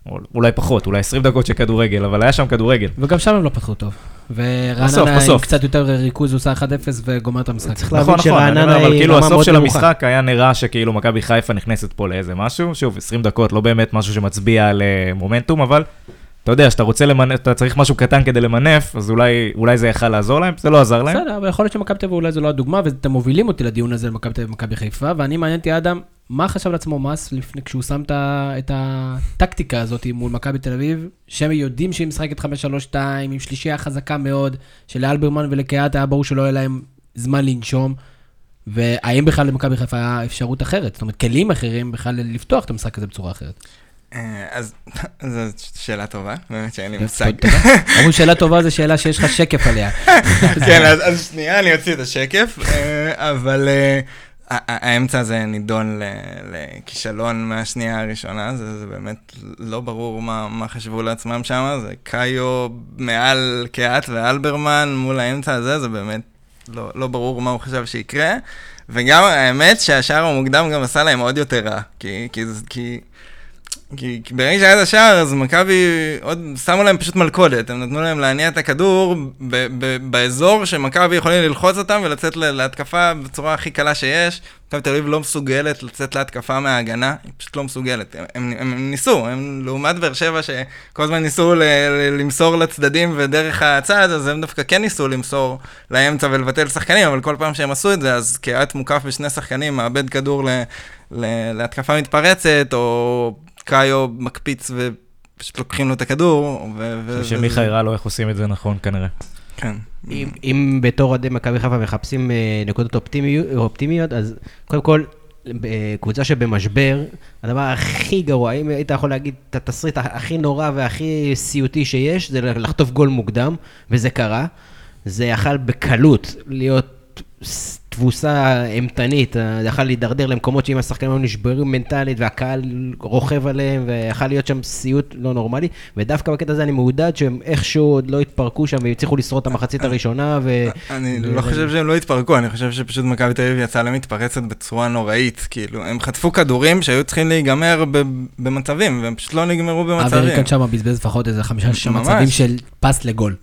או- אולי פחות, אולי 20 דקות של כדורגל, אבל היה שם כדורגל. וגם שם הם לא פתחו טוב. ורעננה עם. קצת יותר ריכוז עושה 1-0 וגומר את המשחק. צריך נכון, להבין נכון, שרעננה אבל היא כאילו רמה הסוף מאוד של נמוכה. המשחק היה נראה שכאילו מכבי חיפה נכנסת פה לאיזה משהו, שוב, 20 דקות, לא באמת משהו שמצביע על אה, מומנטום, אבל אתה יודע, שאתה רוצה למנף, אתה צריך משהו קטן כדי למנף, אז אולי, אולי זה יכל לעזור להם, זה לא עזר להם. בסדר, אבל יכול להיות שמכבי תל אביב אולי זו לא הדוגמה, ואתם מובילים אותי לדיון הזה למכבי תל אביב ומכבי חיפה, ואני מעניין אותי אדם, מה חשב לעצמו מס לפני, כשהוא שם את הטקטיקה הזאת מול מכבי תל אביב, שהם יודעים שהיא משחקת 5-3-2, עם שלישייה חזקה מאוד, שלאלברמן ולקהת היה ברור שלא יהיה להם זמן לנשום, והאם בכלל למכבי חיפה היה אפשרות אחרת? זאת אומרת, כלים אחרים בכלל לפתוח את המשחק הזה בצורה אחרת. אה, אז [LAUGHS] זו שאלה טובה, באמת שאין לי מושג. אומרים שאלה טובה זה שאלה שיש לך שקף עליה. [LAUGHS] כן, אז, שנייה, אני אוציא את השקף, אה, אבל אה, האמצע הזה נידון לכישלון מהשנייה הראשונה, זה, באמת לא ברור מה, מה חשבו לעצמם שם, זה קאיו מעל קהת ואלברמן מול האמצע הזה, זה באמת לא, לא ברור מה הוא חשב שיקרה, וגם האמת שהשער המוקדם גם עשה להם עוד יותר רע, כי... כי, כי ברגע שהיה את השער, אז מכבי עוד שמו להם פשוט מלכודת, הם נתנו להם להניע את הכדור ב- ב- באזור שמכבי יכולים ללחוץ אותם ולצאת להתקפה בצורה הכי קלה שיש. מכבי תל אביב לא מסוגלת לצאת להתקפה מההגנה, היא פשוט לא מסוגלת. הם, הם, הם, הם ניסו, הם לעומת באר שבע שכל הזמן ניסו ל- ל- למסור לצדדים ודרך הצד, אז הם דווקא כן ניסו למסור לאמצע ולבטל שחקנים, אבל כל פעם שהם עשו את זה, אז קהת מוקף בשני שחקנים, מאבד כדור ל, ל, להתקפה מתפרצת, או קאיו מקפיץ ופשוט לוקחים לו את הכדור. שמיכה הראה לו איך עושים את זה נכון כנראה. כן. אם, אם בתור אוהדי מכבי חיפה מחפשים אה, נקודות אופטימיות, אופטימיות, אז קודם כל, קבוצה שבמשבר, הדבר הכי גרוע, אם היית יכול להגיד את התסריט הכי נורא והכי סיוטי שיש, זה לחטוף גול מוקדם, וזה קרה. זה יכל בקלות להיות תבוסה אימתנית, אה, זה יכל להידרדר למקומות שאם השחקנים היו נשברים מנטלית והקהל רוכב עליהם, ויכל להיות שם סיוט לא נורמלי, ודווקא בקטע הזה אני מעודד שהם איכשהו עוד לא התפרקו שם והצליחו לשרוד את המחצית הראשונה, ו... אני ו- לא חושב שהם לא התפרקו, אני חושב שפשוט מכבי תל אביב יצאה להם מתפרצת בצורה נוראית. כאילו, הם חטפו כדורים שהיו צריכים להיגמר במצבים, והם פשוט לא נגמרו במצבים. ריקן שם בזבז לפחות איזה חמישה-שישה. מצבים של פס לגול.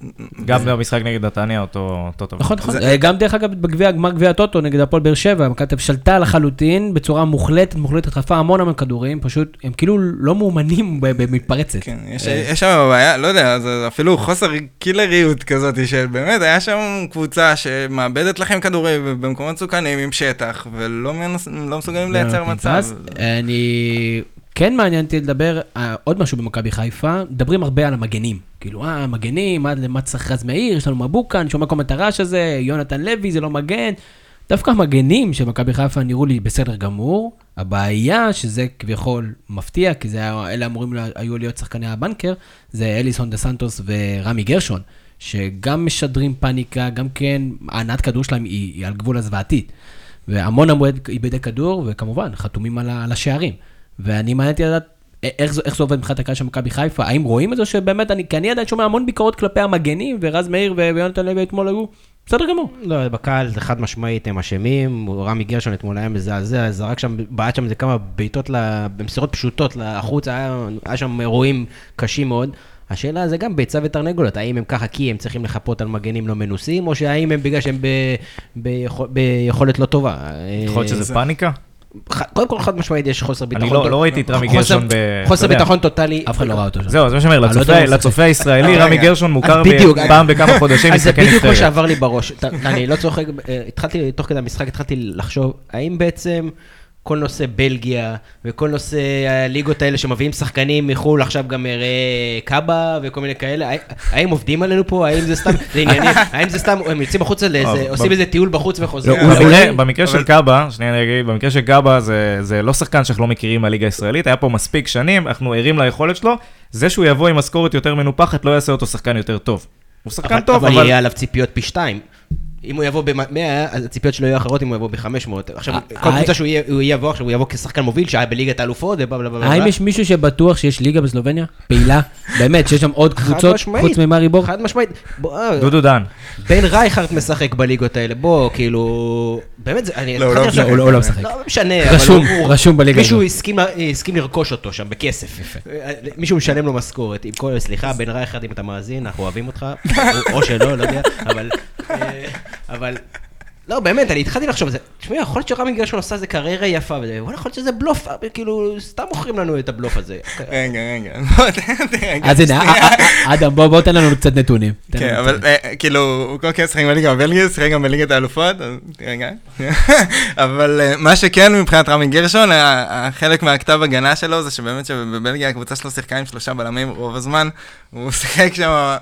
גם במשחק נגד נתניה, אותו דבר. נכון, נכון. אה, גם דרך אגב בגביע, גמר גביע הטוטו נגד הפועל באר שבע, מכבי תל שלטה לחלוטין בצורה מוחלטת, מוחלטת, חטפה המון המון כדורים, פשוט הם כאילו לא מאומנים במתפרצת. כן, יש, אה, יש שם בעיה, לא יודע, זה אפילו חוסר קילריות כזאת, של באמת, היה שם קבוצה שמאבדת לכם כדורים במקומות מסוכנים עם שטח, ולא לא מסוגלים לייצר מצב. אני... כן מעניין אותי לדבר, אה, עוד משהו במכבי חיפה, מדברים הרבה על המגנים. כאילו, אה, מגנים, מה, למה צריך רז מאיר, יש לנו מבוקה, אני שומע כל את הרעש הזה, יונתן לוי זה לא מגן. דווקא המגנים של מכבי חיפה נראו לי בסדר גמור. הבעיה, שזה כביכול מפתיע, כי זה היה, אלה אמורים לה, היו להיות שחקני הבנקר, זה אליסון דה סנטוס ורמי גרשון, שגם משדרים פאניקה, גם כן, הענת כדור שלהם היא, היא על גבול הזוועתית. והמון המועד איבדי כדור, וכמובן, חתומים על, על השערים. ואני מעניין אותי לדעת איך, איך זה עובד מבחינת הקהל של מכבי חיפה, האם רואים את זה שבאמת, אני, כי אני עדיין שומע המון ביקורות כלפי המגנים, ורז מאיר ויונתן לוי אתמול היו בסדר גמור. לא, בקהל זה חד משמעית, הם אשמים, רמי גרשון אתמול היה מזעזע, זרק שם, בעט שם איזה כמה בעיטות, במסירות פשוטות החוצה, היה, היה שם אירועים קשים מאוד. השאלה זה גם ביצה ותרנגולות, האם הם ככה כי הם צריכים לחפות על מגנים לא מנוסים, או שהאם הם בגלל שהם ב, ביכול, ביכולת לא טובה. יכול להיות שזה פאניקה? קודם כל חד משמעית יש חוסר ביטחון. אני לא- לא ראיתי את רמי גרשון ב... חוסר. ביטחון טוטאלי. אף אחד לא ראה אותו שם. זהו, זה מה שאני אומר, לא לצופה- [LAUGHS] הישראלי. רמי גרשון מוכר אז בדיוק, ב- פעם בכמה חודשים אז זה משחקי בדיוק מה נבחרת. שעבר לי בראש. אני לא צוחק, אה, התחלתי, תוך כדי המשחק התחלתי לחשוב, האם בעצם כל נושא בלגיה וכל נושא הליגות האלה שמביאים שחקנים מחו"ל, עכשיו גם אה, ראה קאבה וכל מיני כאלה, האם- עובדים עלינו פה? האם זה סתם, זה ענייני, [LAUGHS] האם זה סתם, הם יוצאים החוצה לאיזה, עושים איזה טיול בחוץ וחוזרים? לא, במקרה- של קאבה, שנייה אני אגיד, במקרה של קאבה זה- זה לא שחקן שאנחנו לא מכירים מהליגה הישראלית, היה פה מספיק שנים, אנחנו ערים ליכולת שלו, זה שהוא יבוא עם משכורת יותר מנופחת לא יעשה אותו שחקן יותר טוב. הוא שחקן טוב, אבל אבל... יהיה עליו ציפיות פי שתיים. אם הוא יבוא ב-100, אז הציפיות שלו יהיו אחרות אם הוא יבוא ב-500. עכשיו, אה, כל אה, קבוצה שהוא יבוא עכשיו, הוא יבוא כשחקן מוביל, שהיה בליגת האלופות, ובלה בלה בלה. האם. יש מישהו שבטוח שיש ליגה בסלובניה? פעילה? באמת, שיש שם עוד קבוצות. חוץ ממארי בור? חד משמעית. אה, דודו דן. בן רייכרט משחק בליגות האלה, בוא, כאילו... באמת, זה... אני לא, הוא לא משחק. לא- הוא לא משחק. לא משנה, אבל רשום, הוא- רשום בליגה מישהו הזאת. ל- הסכים לרכוש אותו שם בכסף. מישהו משלם לו משכורת. עם כל... סליחה, בן רייכרט, אם אתה מאזין, אנחנו אוהבים אותך. או- או שלא, לא יודע, אבל... אה, אבל... לא, באמת, אני התחלתי לחשוב על זה. תשמע, יכול להיות שרמי גרשון עשה איזה קריירה יפה, וזה, וואלה, יכול להיות שזה בלוף, אה, כאילו, סתם מוכרים לנו את הבלוף הזה. [LAUGHS] רגע, [LAUGHS] רגע. אז הנה, שנייה. א- א- אדם, בוא בוא תן לנו קצת נתונים. כן, אבל. אה, כאילו, הוא כל כך שיחק בליגה הבלגית, שיחק גם בליגת האלופות, רגע. [LAUGHS] אבל אה, מה שכן מבחינת רמי גרשון, החלק מהכתב הגנה שלו זה שבאמת שבבלגיה הקבוצה שלו שיחקה עם שלושה בלמים רוב הזמן, הוא שיחק שם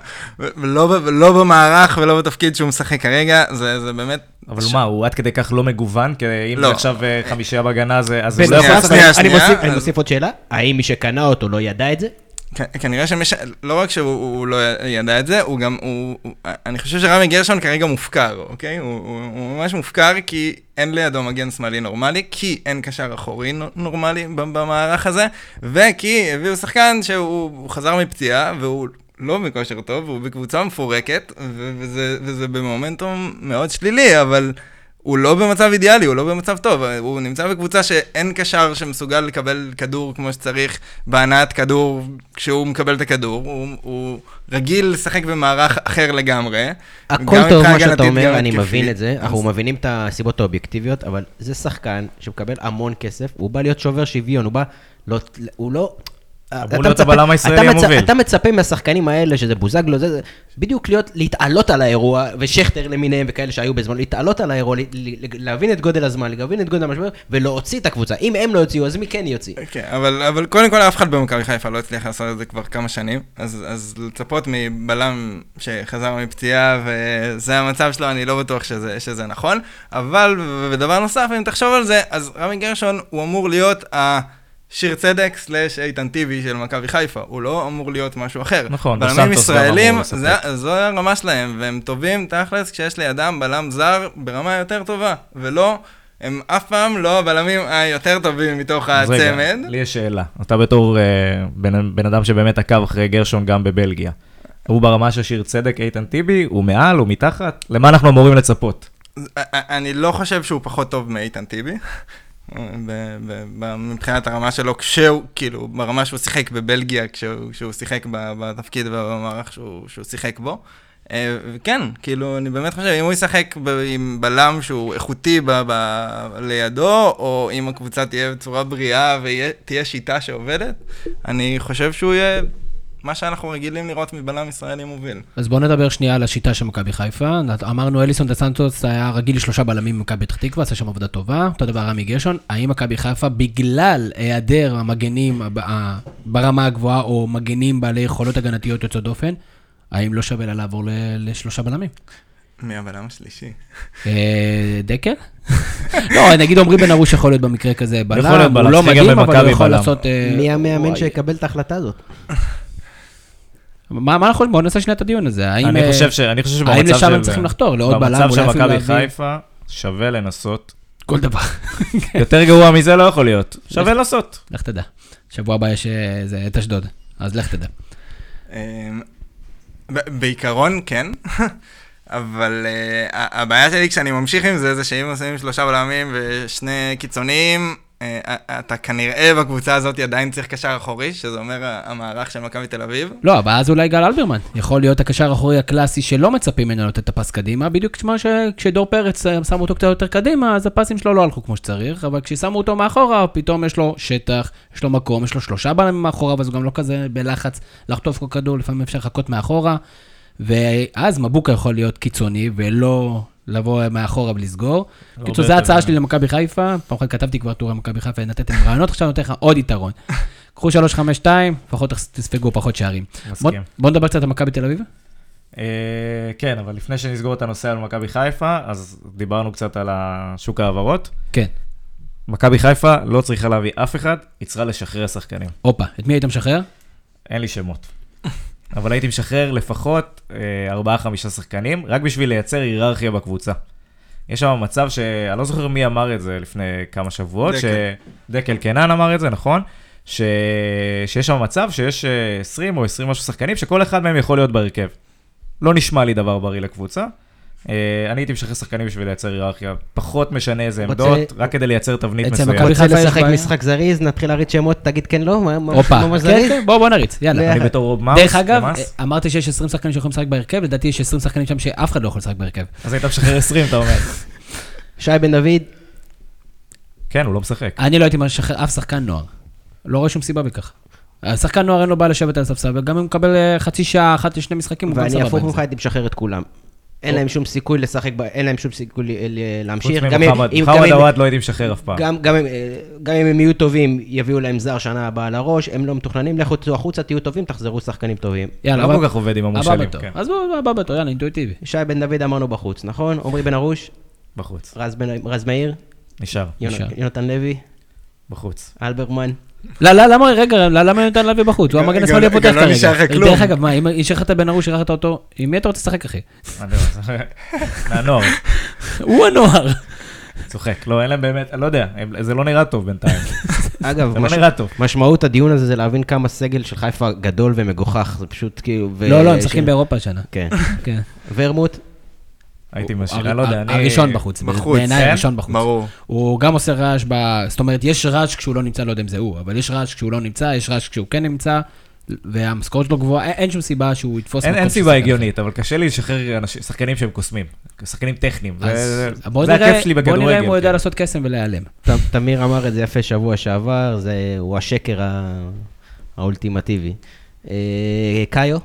לא לא במערך ולא בתפקיד שהוא משחק כרגע, זה זה באמת... אבל מה, הוא עד כדי כך לא מגוון? כי אם לא. זה עכשיו אה, חמישייה בהגנה, זה- אז הוא לא יכול שנייה, לשחק. שנייה, אני מוסיף- אני אז- מוסיף עוד שאלה, האם מי שקנה אותו לא ידע את זה? כ- כנראה שמי ש... לא רק שהוא הוא לא ידע את זה, הוא גם, הוא, הוא, אני חושב שרמי גרשון כרגע מופקר, אוקיי? הוא, הוא, הוא ממש מופקר כי אין לידו מגן שמאלי נורמלי, כי אין קשר אחורי נו- נורמלי במערך הזה, וכי הביאו שחקן שהוא הוא חזר מפציעה, והוא לא בכושר טוב, הוא בקבוצה מפורקת, וזה, וזה במומנטום מאוד שלילי, אבל... הוא לא במצב אידיאלי, הוא לא במצב טוב, הוא נמצא בקבוצה שאין קשר שמסוגל לקבל כדור כמו שצריך בהנעת כדור כשהוא מקבל את הכדור, הוא, הוא רגיל לשחק במערך אחר לגמרי. הכל טוב מה שאתה אומר, אני התקפית. מבין את זה, אז- אנחנו מבינים את הסיבות האובייקטיביות, אבל זה שחקן שמקבל המון כסף, הוא בא להיות שובר שוויון, הוא בא, לא, הוא לא... אמור להיות הבלם הישראלי המוביל. אתה מצפה מהשחקנים האלה, שזה בוזגלו, זה, זה, בדיוק להיות, להתעלות על האירוע, ושכטר למיניהם וכאלה שהיו בזמן, להתעלות על האירוע, להבין את גודל הזמן, להבין את גודל המשבר, ולהוציא את הקבוצה. אם הם לא יוציאו, אז מי כן יוציא? כן, אבל, אבל קודם כל אף אחד במכבי חיפה לא הצליח לעשות את זה כבר כמה שנים, אז, אז לצפות מבלם שחזר מפציעה וזה המצב שלו, אני לא בטוח שזה, שזה נכון, אבל, ודבר נוסף, אם תחשוב על זה, אז רמי גרשון הוא אמור להיות השיר צדק סלאש איתן טיבי של מכבי חיפה, הוא לא אמור להיות משהו אחר. נכון, בלמים ישראלים, זה, זו הרמה שלהם, והם טובים תכלס כשיש לידם בלם זר ברמה יותר טובה, ולא... הם אף פעם לא הבלמים היותר טובים מתוך אז רגע, הצמד. לי יש שאלה. אתה בתור אה, בן בן אדם שבאמת עקב אחרי גרשון גם בבלגיה. הוא ברמה של שיר צדק, איתן טיבי, הוא מעל, הוא מתחת? למה אנחנו אמורים לצפות? אני לא חושב שהוא פחות טוב מאיתן טיבי. מבחינת הרמה שלו, כשהוא, כאילו, ברמה שהוא שיחק בבלגיה, כשהוא, שיחק בתפקיד ובמערך שהוא, שהוא שיחק בו. אה, וכן, כאילו, אני באמת חושב, אם הוא ישחק ב- עם בלם שהוא איכותי ב- ב- לידו, או אם הקבוצה תהיה בצורה בריאה ותהיה שיטה שעובדת, אני חושב שהוא יהיה מה שאנחנו רגילים לראות מבלם ישראלי מוביל. אז בואו נדבר שנייה על השיטה של מכבי חיפה. אמרנו, אליסון דה סנטוס היה רגיל לשלושה בלמים במכבי פתח תקווה, עשה שם עבודה טובה. אותו דבר רמי גרשון. האם מכבי חיפה, בגלל היעדר המגנים ברמה הגבוהה, או מגנים בעלי יכולות הגנתיות יוצאות דופן, האם לא שווה לה לעבור לשלושה בלמים? מי הבלם השלישי? אה, דקל? [LAUGHS] לא, נגיד עמרי בן ארוש יכול להיות במקרה כזה בלם, הוא לא מדהים, אבל הוא יכול. לעשות... אה, מי המאמן. שיקבל את ההחלטה הזאת? [LAUGHS] מה מה אנחנו... בואו נעשה שנייה את הדיון הזה. האם... אני אה, חושב ש- אני חושב האם שבמצב לשם של... הם צריכים לחתור? לעוד בלם, במצב של מכבי חיפה, שווה לנסות. כל דבר. [LAUGHS] יותר גרוע מזה לא יכול להיות. שווה לנסות. לך תדע. שבוע הבא יש אה, זה, את אשדוד, אז לך תדע. אמ, ב- בעיקרון כן, [LAUGHS] אבל uh, הבעיה שלי כשאני ממשיך עם זה, זה שאם עושים שלושה בלמים ושני קיצוניים, אתה כנראה בקבוצה הזאת עדיין צריך קשר אחורי, שזה אומר המערך של מכבי תל אביב. לא, אבל אז אולי גל אלברמן. יכול להיות הקשר האחורי הקלאסי שלא מצפים ממנו לתת את הפס קדימה, בדיוק כמו שכשדור פרץ אה, שמו אותו קצת יותר קדימה, אז הפסים שלו לא הלכו כמו שצריך, אבל כששמו אותו מאחורה, פתאום יש לו שטח, יש לו מקום, יש לו שלושה בלמים מאחורה, ואז הוא גם לא כזה בלחץ לחטוף כל כדור, לפעמים אפשר לחכות מאחורה. ואז מבוקה יכול להיות קיצוני, ולא לבוא מאחורה ולסגור. קיצור, זו ההצעה. שלי למכבי חיפה. פעם אחת כתבתי כבר טור למכבי חיפה, נתתם רעיונות, עכשיו נותן לך עוד יתרון. [LAUGHS] קחו 3-5-2, לפחות תספגו פחות שערים. מסכים. בוא נדבר קצת על מכבי תל אביב. אה, כן, אבל לפני שנסגור את הנושא על מכבי חיפה, אז דיברנו קצת על השוק ההעברות. כן. מכבי חיפה לא צריכה להביא אף אחד, היא צריכה לשחרר שחקנים. הופה, את מי היית משחרר? אין לי שמות. אבל הייתי משחרר לפחות אה, ארבעה-חמישה שחקנים, רק בשביל לייצר היררכיה בקבוצה. יש שם מצב שאני לא זוכר מי אמר את זה לפני כמה שבועות, דקל. שדקל קנן אמר את זה, נכון? ש... שיש שם מצב שיש אה, 20 או 20 משהו שחקנים, שכל אחד מהם יכול להיות בהרכב. לא נשמע לי דבר בריא לקבוצה. אה, אני הייתי משחרר שחקנים בשביל לייצר היררכיה, פחות משנה איזה עמדות, רק כדי לייצר תבנית מסוימת. מכבי רוצה חיפה לשחק? משחק זריז, נתחיל להריץ שמות, תגיד כן לא? ממש כן, זריז? כן, בוא נריץ, יאללה. אני בתור מאוס, דרך אגב, למאס. אמרתי שיש 20 שחקנים שיכולים לשחק בהרכב, לדעתי יש 20 שחקנים שם שאף אחד לא יכול לשחק בהרכב. אז היית משחרר 20, אתה אומר. [LAUGHS] שי בן דוד, כן, הוא לא משחק. אני לא הייתי משחרר אף שחקן נוער. לא רואה שום סיבה בכך. השחקן נוער אין לו בעיה לשבת על הספסל, וגם אם הוא מקבל אה, חצי שעה, אחת לשני משחקים, הוא גם ואני סבבה הפוך עם ממך. הייתי משחרר את כולם. אין להם שום סיכוי לשחק, אין להם שום סיכוי חוץ להמשיך. גם אם- ממוחמד, אם- עוואד לא הייתי משחרר אף פעם. גם, אם, הם יהיו טובים, יביאו להם זר שנה הבאה על הראש, הם לא מתוכננים, לכו צאו החוצה, תהיו טובים, תחזרו שחקנים טובים. יאללה, לא כל כך עובד עם המושאלים. כן. אז הבא בתור, יאללה, אינטואיטיבי. שי בן דוד אמרנו בחוץ, נכון? [LAUGHS] עמרי בן ארוש, בחוץ. רז, מאיר, נשאר. יונתן לוי, בחוץ. אלברמן. לא, לא, למה, רגע, לא, למה נתן להביא בחוץ? הוא המגן השמאלי הפותח גם לא כרגע. נשאר לך כלום. דרך אגב, מה, אם השארת את בן ארוש, אירחת אותו, עם מי אתה רוצה לשחק, אחי? לא- [LAUGHS] מהנוער, הוא הנוער. צוחק. לא, אין להם באמת, לא יודע, זה לא נראה טוב בינתיים. [LAUGHS] אגב, זה לא. נראה טוב. משמעות הדיון הזה זה להבין כמה סגל של חיפה גדול ומגוחך, זה פשוט כאילו... ו- לא, לא, הם משחקים ש- באירופה השנה. כן. [LAUGHS] כן. ורמוט, הייתי הוא- משאיר, הר- אני לא יודע, אני... הראשון בחוץ, בעיניי? הראשון בחוץ. ברור. הוא גם עושה רעש ב... זאת אומרת, יש רעש כשהוא לא נמצא, לא יודע אם זה הוא, אבל יש רעש כשהוא לא נמצא, יש רעש כשהוא כן נמצא, והמשכורת שלו גבוהה, אין- שום סיבה שהוא יתפוס אין סיבה הגיונית, אבל קשה לי לשחרר שחקנים שהם קוסמים. שחקנים טכניים. אחר. זה- זה הכיף שלי בוא נראה אם בכדורגל. הוא יודע כן. לעשות קסם ולהיעלם. תמיר אמר את זה יפה שבוע שעבר, זה, הוא השקר האולטימטיבי. אה, קאיו,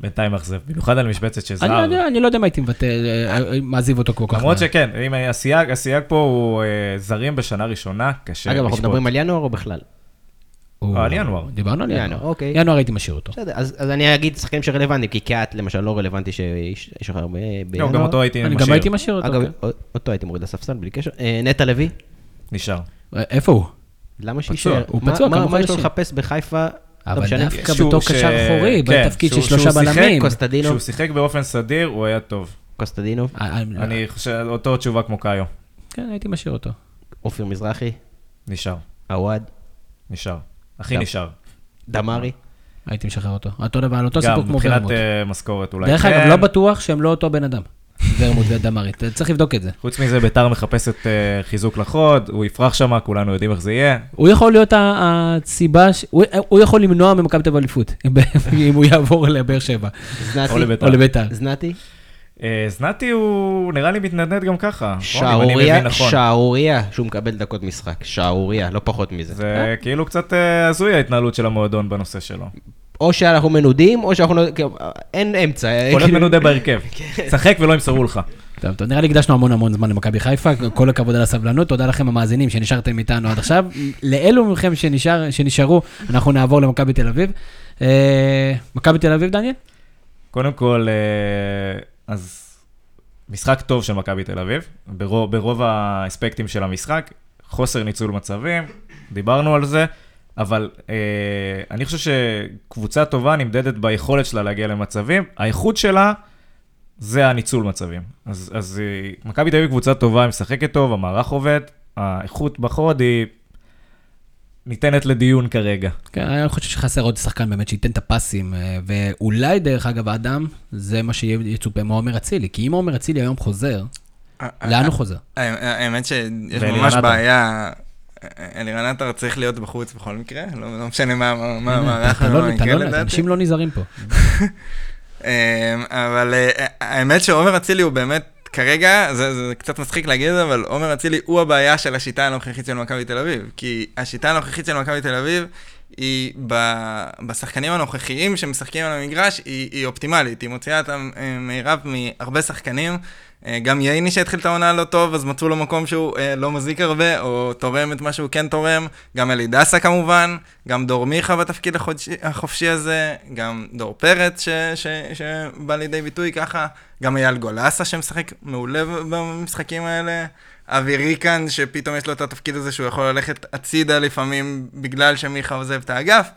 בינתיים מאכזב, במיוחד על משבצת של אני לא זר. יודע- אני לא יודע מה הייתי מבטל, אה, מעזיב אותו כל כך. למרות. שכן, אם הסייג, הסייג פה הוא אה, זרים בשנה ראשונה, קשה אגב, אנחנו. מדברים על ינואר או בכלל? על ינואר. דיברנו על ינואר. אוקיי. ינואר הייתי משאיר אותו. בסדר, אז, אז אני אגיד שחקנים שרלוונטיים, כי קיאט למשל לא רלוונטי שיש יש לך הרבה בינואר. לא, גם אותו הייתי אני גם משאיר. הייתי משאיר אותו. אגב, כן. אותו הייתי מוריד לספסל בלי קשר. אה, נטע לוי, נשאר. אה, איפה הוא? למה. שישאר? הוא מה- פצוע מה- כמה מה יש לו חודשים. לחפש בחיפה? אבל משנה. דווקא שהוא- בתור ש- קשר אחורי, כן, בתפקיד של שלושה בלמים. קוסטדינו, כשהוא שיחק באופן סדיר, הוא היה טוב. קוסטדינו, אה, אה, אני חושב, אותו תשובה כמו קאיו. כן, הייתי משאיר אותו. אופיר מזרחי, נשאר, עווד, נשאר. הכי גם. נשאר. דמארי. הייתי משחרר אותו. אותו דבר, על אותו גם סיפור כמו מבחינת ורמוט. אה, משכורת אולי. דרך כן. אגב, לא בטוח שהם לא אותו בן אדם. ורמוט ודמרית. צריך לבדוק את זה. חוץ מזה, ביתר מחפשת אה, חיזוק לחוד, הוא יפרח שם, כולנו יודעים איך זה יהיה. הוא יכול להיות הסיבה, ש- הוא- הוא יכול למנוע ממכבי תל אביב אליפות, אם הוא יעבור לבאר שבע, זנתי. או לביתר. או לביתר. זנתי. אה, זנתי הוא נראה לי מתנדנד גם ככה. נכון? מבין נכון. שערוריה שהוא מקבל דקות משחק. שערוריה, לא פחות מזה. זה כאילו קצת אה, הזוי ההתנהלות של המועדון בנושא שלו. או שאנחנו מנודים, או שאנחנו... לא- כאילו, אין אמצע. יכול להיות כאילו- מנודה בהרכב. [LAUGHS] שחק ולא ימסרו לך. טוב, טוב, נראה לי הקדשנו המון המון זמן למכבי חיפה, כל הכבוד על הסבלנות, תודה לכם המאזינים שנשארתם איתנו עד עכשיו. לאלו מכם שנשאר, שנשארו, אנחנו נעבור למכבי תל אביב. אה, מכבי תל אביב, דניאל? קודם כל, אה, אז משחק טוב של מכבי תל אביב, ברוב, ברוב האספקטים של המשחק, חוסר ניצול מצבים, דיברנו על זה, אבל אה, אני חושב שקבוצה טובה נמדדת ביכולת שלה להגיע למצבים, האיכות שלה זה הניצול מצבים. אז, אז אה, מכבי תל אביב קבוצה טובה, היא משחקת טוב, המערך עובד, האיכות בחוד היא ניתנת לדיון כרגע. כן, אני חושב שחסר עוד שחקן באמת שייתן את הפסים, אה, ואולי, דרך אגב, האדם, זה מה שיצופה מעומר אצילי, כי אם עומר אצילי היום חוזר, לאן הוא חוזר? האמת שיש ממש. בעיה. אלירן עטר צריך להיות בחוץ בכל מקרה, לא לא משנה מה המערך לא- לא-. אנשים לא נזהרים פה. [LAUGHS] אמ, אבל אה, האמת שעומר אצילי הוא באמת, כרגע, זה, זה קצת מצחיק להגיד את זה, אבל עומר אצילי הוא הבעיה של השיטה הנוכחית של מכבי תל אביב. כי השיטה הנוכחית של מכבי תל אביב היא ב, בשחקנים הנוכחיים שמשחקים על המגרש, היא, היא אופטימלית, היא מוציאה את המירב מהרבה שחקנים. אה, גם ייני שהתחיל את העונה לא טוב, אז מצאו לו מקום שהוא אה, לא מזיק הרבה, או תורם את מה שהוא כן תורם. גם אלי דסה כמובן, גם דור מיכה בתפקיד החודשי, החופשי הזה, גם דור פרץ ש, ש, שבא לידי ביטוי ככה, גם אייל גולסה שמשחק מעולה במשחקים האלה. אבי ריקן, שפתאום יש לו את התפקיד הזה שהוא יכול ללכת הצידה לפעמים בגלל שמיכה עוזב את האגף.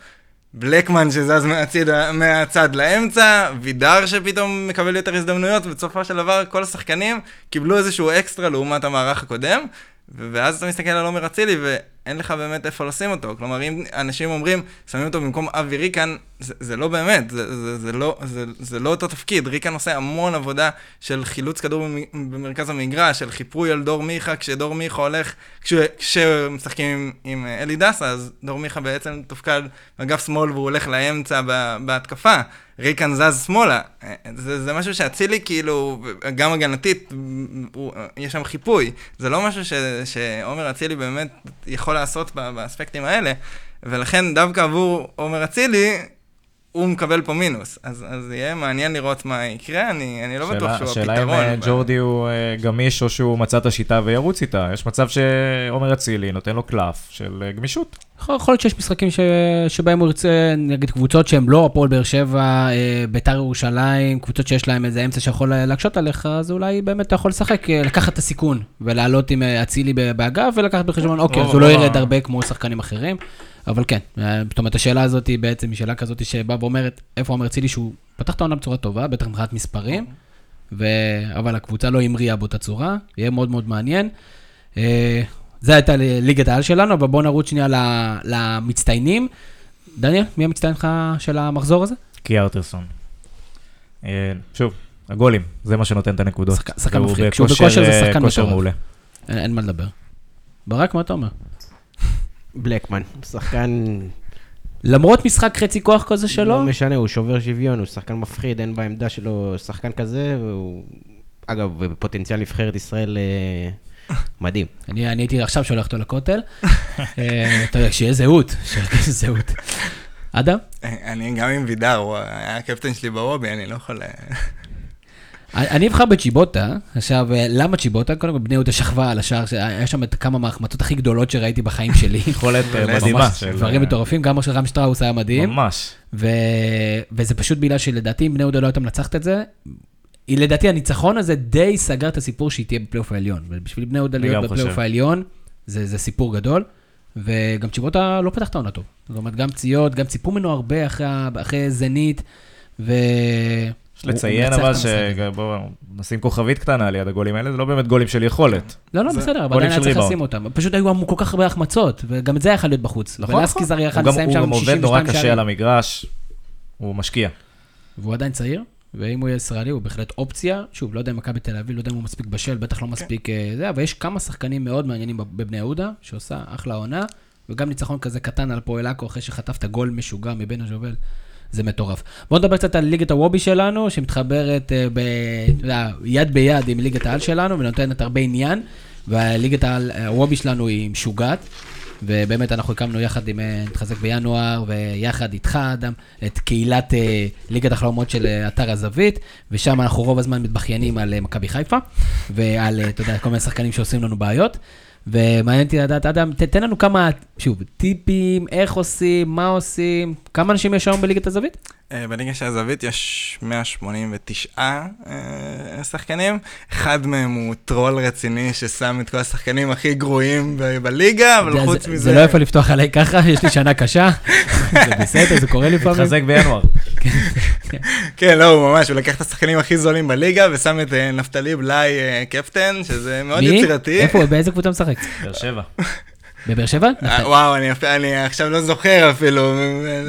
בלקמן שזז מהצד, מהצד לאמצע, וידר שפתאום מקבל יותר הזדמנויות, ובסופו של דבר כל השחקנים קיבלו איזשהו אקסטרה לעומת המערך הקודם, ואז אתה מסתכל על עומר אצילי ואין לך באמת איפה לשים אותו. כלומר, אם אנשים אומרים, שמים אותו במקום אבי ריקן, זה, זה לא באמת, זה, זה, זה, לא, זה, זה לא אותו תפקיד. ריקן עושה המון עבודה של חילוץ כדור במ- במרכז המגרש, של חיפוי על דור מיכה, כשדור מיכה הולך, כשמשחקים עם, עם אה, אלי דסה, אז דור מיכה בעצם תופקד באגף שמאל והוא הולך לאמצע בהתקפה. ריקן זז שמאלה. אה, זה, זה משהו שאצילי כאילו, גם הגנתית, הוא, יש שם חיפוי. זה לא משהו ש, שעומר אצילי באמת יכול לעשות ב- באספקטים האלה, ולכן דווקא עבור עומר אצילי, הוא מקבל פה מינוס. אז, אז יהיה מעניין לראות מה יקרה, אני, אני לא בטוח שהוא השאלה הפתרון. אם אה, ב- ג'ורדי הוא אה, גמיש או שהוא מצא את השיטה וירוץ איתה. יש מצב שעומר אצילי נותן לו קלף של אה, גמישות. יכול להיות שיש משחקים ש... שבהם הוא ירצה, נגיד קבוצות שהן לא הפועל באר שבע, אה, ביתר ירושלים, קבוצות שיש להם איזה אמצע שיכול להקשות עליך, אז אולי באמת אתה יכול לשחק, אה, לקחת את הסיכון, ולעלות עם אצילי ב- באגף, ולקחת בחשבון, אוקיי, אז הוא לא ירד הרבה כמו שחקנים אחרים, אבל כן, אה, זאת אומרת, השאלה הזאת היא בעצם שאלה כזאת שבאה ואומרת, איפה אומר אצילי שהוא פתח את העונה בצורה טובה, בטח מבחינת מספרים, ו... אבל הקבוצה לא המריאה באותה צורה, יהיה מאוד מאוד מעניין. אה, זה הייתה ליגת העל שלנו, אבל בואו נרוץ שנייה למצטיינים. דניאל, מי המצטיין לך של המחזור הזה? קי ארטרסון. אה, שוב, הגולים, זה מה שנותן את הנקודות. שחק- שחקן מבריק. כשהוא בכושר, זה שחקן מטורף. אין מה לדבר. ברק, מה אתה אומר? בלקמן, שחקן... למרות משחק חצי כוח כזה שלו, לא משנה, הוא שובר שוויון, הוא שחקן מפחיד, אין בעמדה שלו שחקן כזה, והוא... אגב, בפוטנציאל נבחרת ישראל אה, [LAUGHS] מדהים. אני, אני הייתי עכשיו שולח אותו לכותל. אה, אתה יודע, שיהיה זהות, שיהיה זהות. אדם? אני גם עם וידר, הוא היה הקפטן שלי בוובי, אני לא יכול... אני אבחר בצ'יבוטה, עכשיו, אה, למה צ'יבוטה? קודם כל, בני יהודה שכבה על השער, היה שם את כמה מההחמצות הכי גדולות שראיתי בחיים שלי. [LAUGHS] יכולת אה, ממש, מדהימה. דברים אה, מטורפים, גם של רם שטראוס היה מדהים. ממש. ו... וזה פשוט בגלל שלדעתי, אם בני יהודה לא הייתה מנצחת את זה, לדעתי הניצחון הזה די סגר את הסיפור שהיא תהיה בפלייאוף העליון. ובשביל בני יהודה להיות בפלייאוף. העליון, זה, זה סיפור גדול. וגם צ'יבוטה לא פתח את העונה טוב. זאת אומרת, גם פציעות, גם ציפו ממנו הרבה אחרי, זנית, ו... יש לציין הוא אבל את. שבואו נשים כוכבית קטנה ליד הגולים האלה, זה לא באמת גולים של יכולת. לא, לא, בסדר, אבל עדיין היה צריך. לשים אותם. פשוט היו כל כך הרבה החמצות, וגם את זה יכול להיות בחוץ. נכון, ולסקי נכון. זר הוא יכל גם- לסיים הוא שם גם עובד נורא 62 קשה שערים. על המגרש, הוא משקיע. והוא עדיין צעיר. ואם הוא יהיה ישראלי, הוא בהחלט אופציה. שוב, לא יודע אם מכבי תל אביב, לא יודע אם הוא מספיק בשל, בטח לא מספיק אה, זה, אבל יש כמה שחקנים מאוד מעניינים בב- בבני יהודה, שעושה אחלה עונה, וגם ניצחון כזה קטן על פועל עכו, אחרי שחטפת גול משוגע מבן הז'ובל. זה מטורף. בואו נדבר קצת על ליגת הוובי שלנו, שמתחברת אה, ב, יד ביד עם ליגת העל שלנו, ונותנת הרבה עניין, והליגת העל- הוובי שלנו היא משוגעת. ובאמת אנחנו הקמנו יחד עם, אה, נתחזק בינואר, ויחד איתך, אדם, את קהילת אה, ליגת החלומות של אה, אתר הזווית, ושם אנחנו רוב הזמן מתבכיינים על אה, מכבי חיפה, ועל, אה, אתה יודע, כל מיני שחקנים שעושים לנו בעיות. ומעניין אותי לדעת, אדם, ת- תן לנו כמה, שוב, טיפים, איך עושים, מה עושים, כמה אנשים יש היום בליגת הזווית? אה, בליגה של הזווית יש 189 אה, שחקנים, אחד מהם הוא טרול רציני ששם את כל השחקנים הכי גרועים ב- בליגה, אבל זה- חוץ זה- מזה... זה לא יפה לפתוח עליי ככה, [LAUGHS] יש לי שנה קשה, [LAUGHS] זה בסדר, זה קורה לפעמים. התחזק בינואר. [LAUGHS] כן, לא, הוא ממש, הוא לקח את השחקנים הכי זולים בליגה ושם את אה, נפתלי בלאי קפטן, שזה מאוד מי? יצירתי. איפה, הוא? באיזה קבוצה משחק? באר שבע. בבאר שבע? אה, וואו, אני עכשיו לא זוכר אפילו.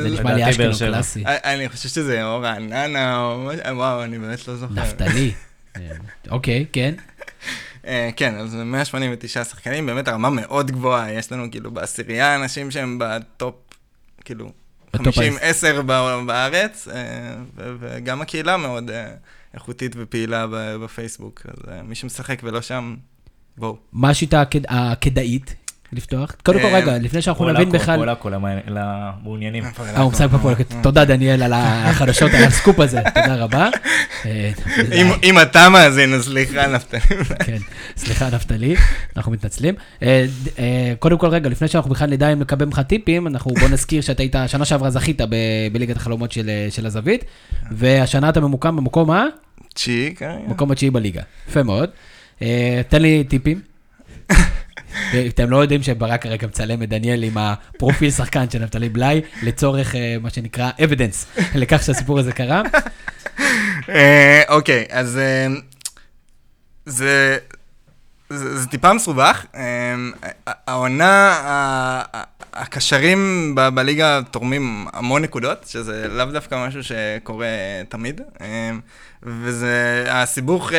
זה נשמע לי אשקלון. קלאסי. אה, אני חושב שזה או רעננה וואו, אני באמת לא זוכר. נפתלי. [LAUGHS] אה, אוקיי, כן. אה, כן, אז 189 שחקנים, באמת הרמה מאוד גבוהה, יש לנו כאילו בעשירייה אנשים שהם בטופ, כאילו, בטופ 50, העשר. 10 ב- בארץ, אה, ו- וגם הקהילה מאוד אה, איכותית ופעילה בפייסבוק, אז אה, מי שמשחק ולא שם, בואו. מה השיטה הכד- הכדאית לפתוח? קודם כל, אה, רגע, לפני שאנחנו נבין בכלל... למע- למעוניינים. אה, הוא משחק בפועל. תודה, דניאל, על החדשות, על הסקופ הזה. [LAUGHS] תודה רבה. אה, אם, אתה מאזין, אז סליחה, נפתלי. כן, סליחה, נפתלי, אנחנו מתנצלים. אה, אה, קודם כל, רגע, לפני שאנחנו בכלל נדע אם לקבל ממך טיפים, אנחנו בוא נזכיר שאתה היית, שנה שעברה זכית בליגת החלומות של אה, של הזווית, והשנה אתה ממוקם במקום ה... צ'י, כרגע. מקום התשיעי בליגה. יפה מאוד. אה, תן לי טיפים. [LAUGHS] אתם לא יודעים שברק כרגע מצלם את דניאל עם הפרופיל שחקן של נפתלי בלאי, לצורך אה, מה שנקרא evidence [LAUGHS] לכך שהסיפור הזה קרה. אה, אוקיי, אז אה, זה, זה, טיפה מסובך. העונה, הקשרים ב- בליגה תורמים המון נקודות, שזה לאו דווקא משהו שקורה תמיד. אה, וזה, הסיבוך אה,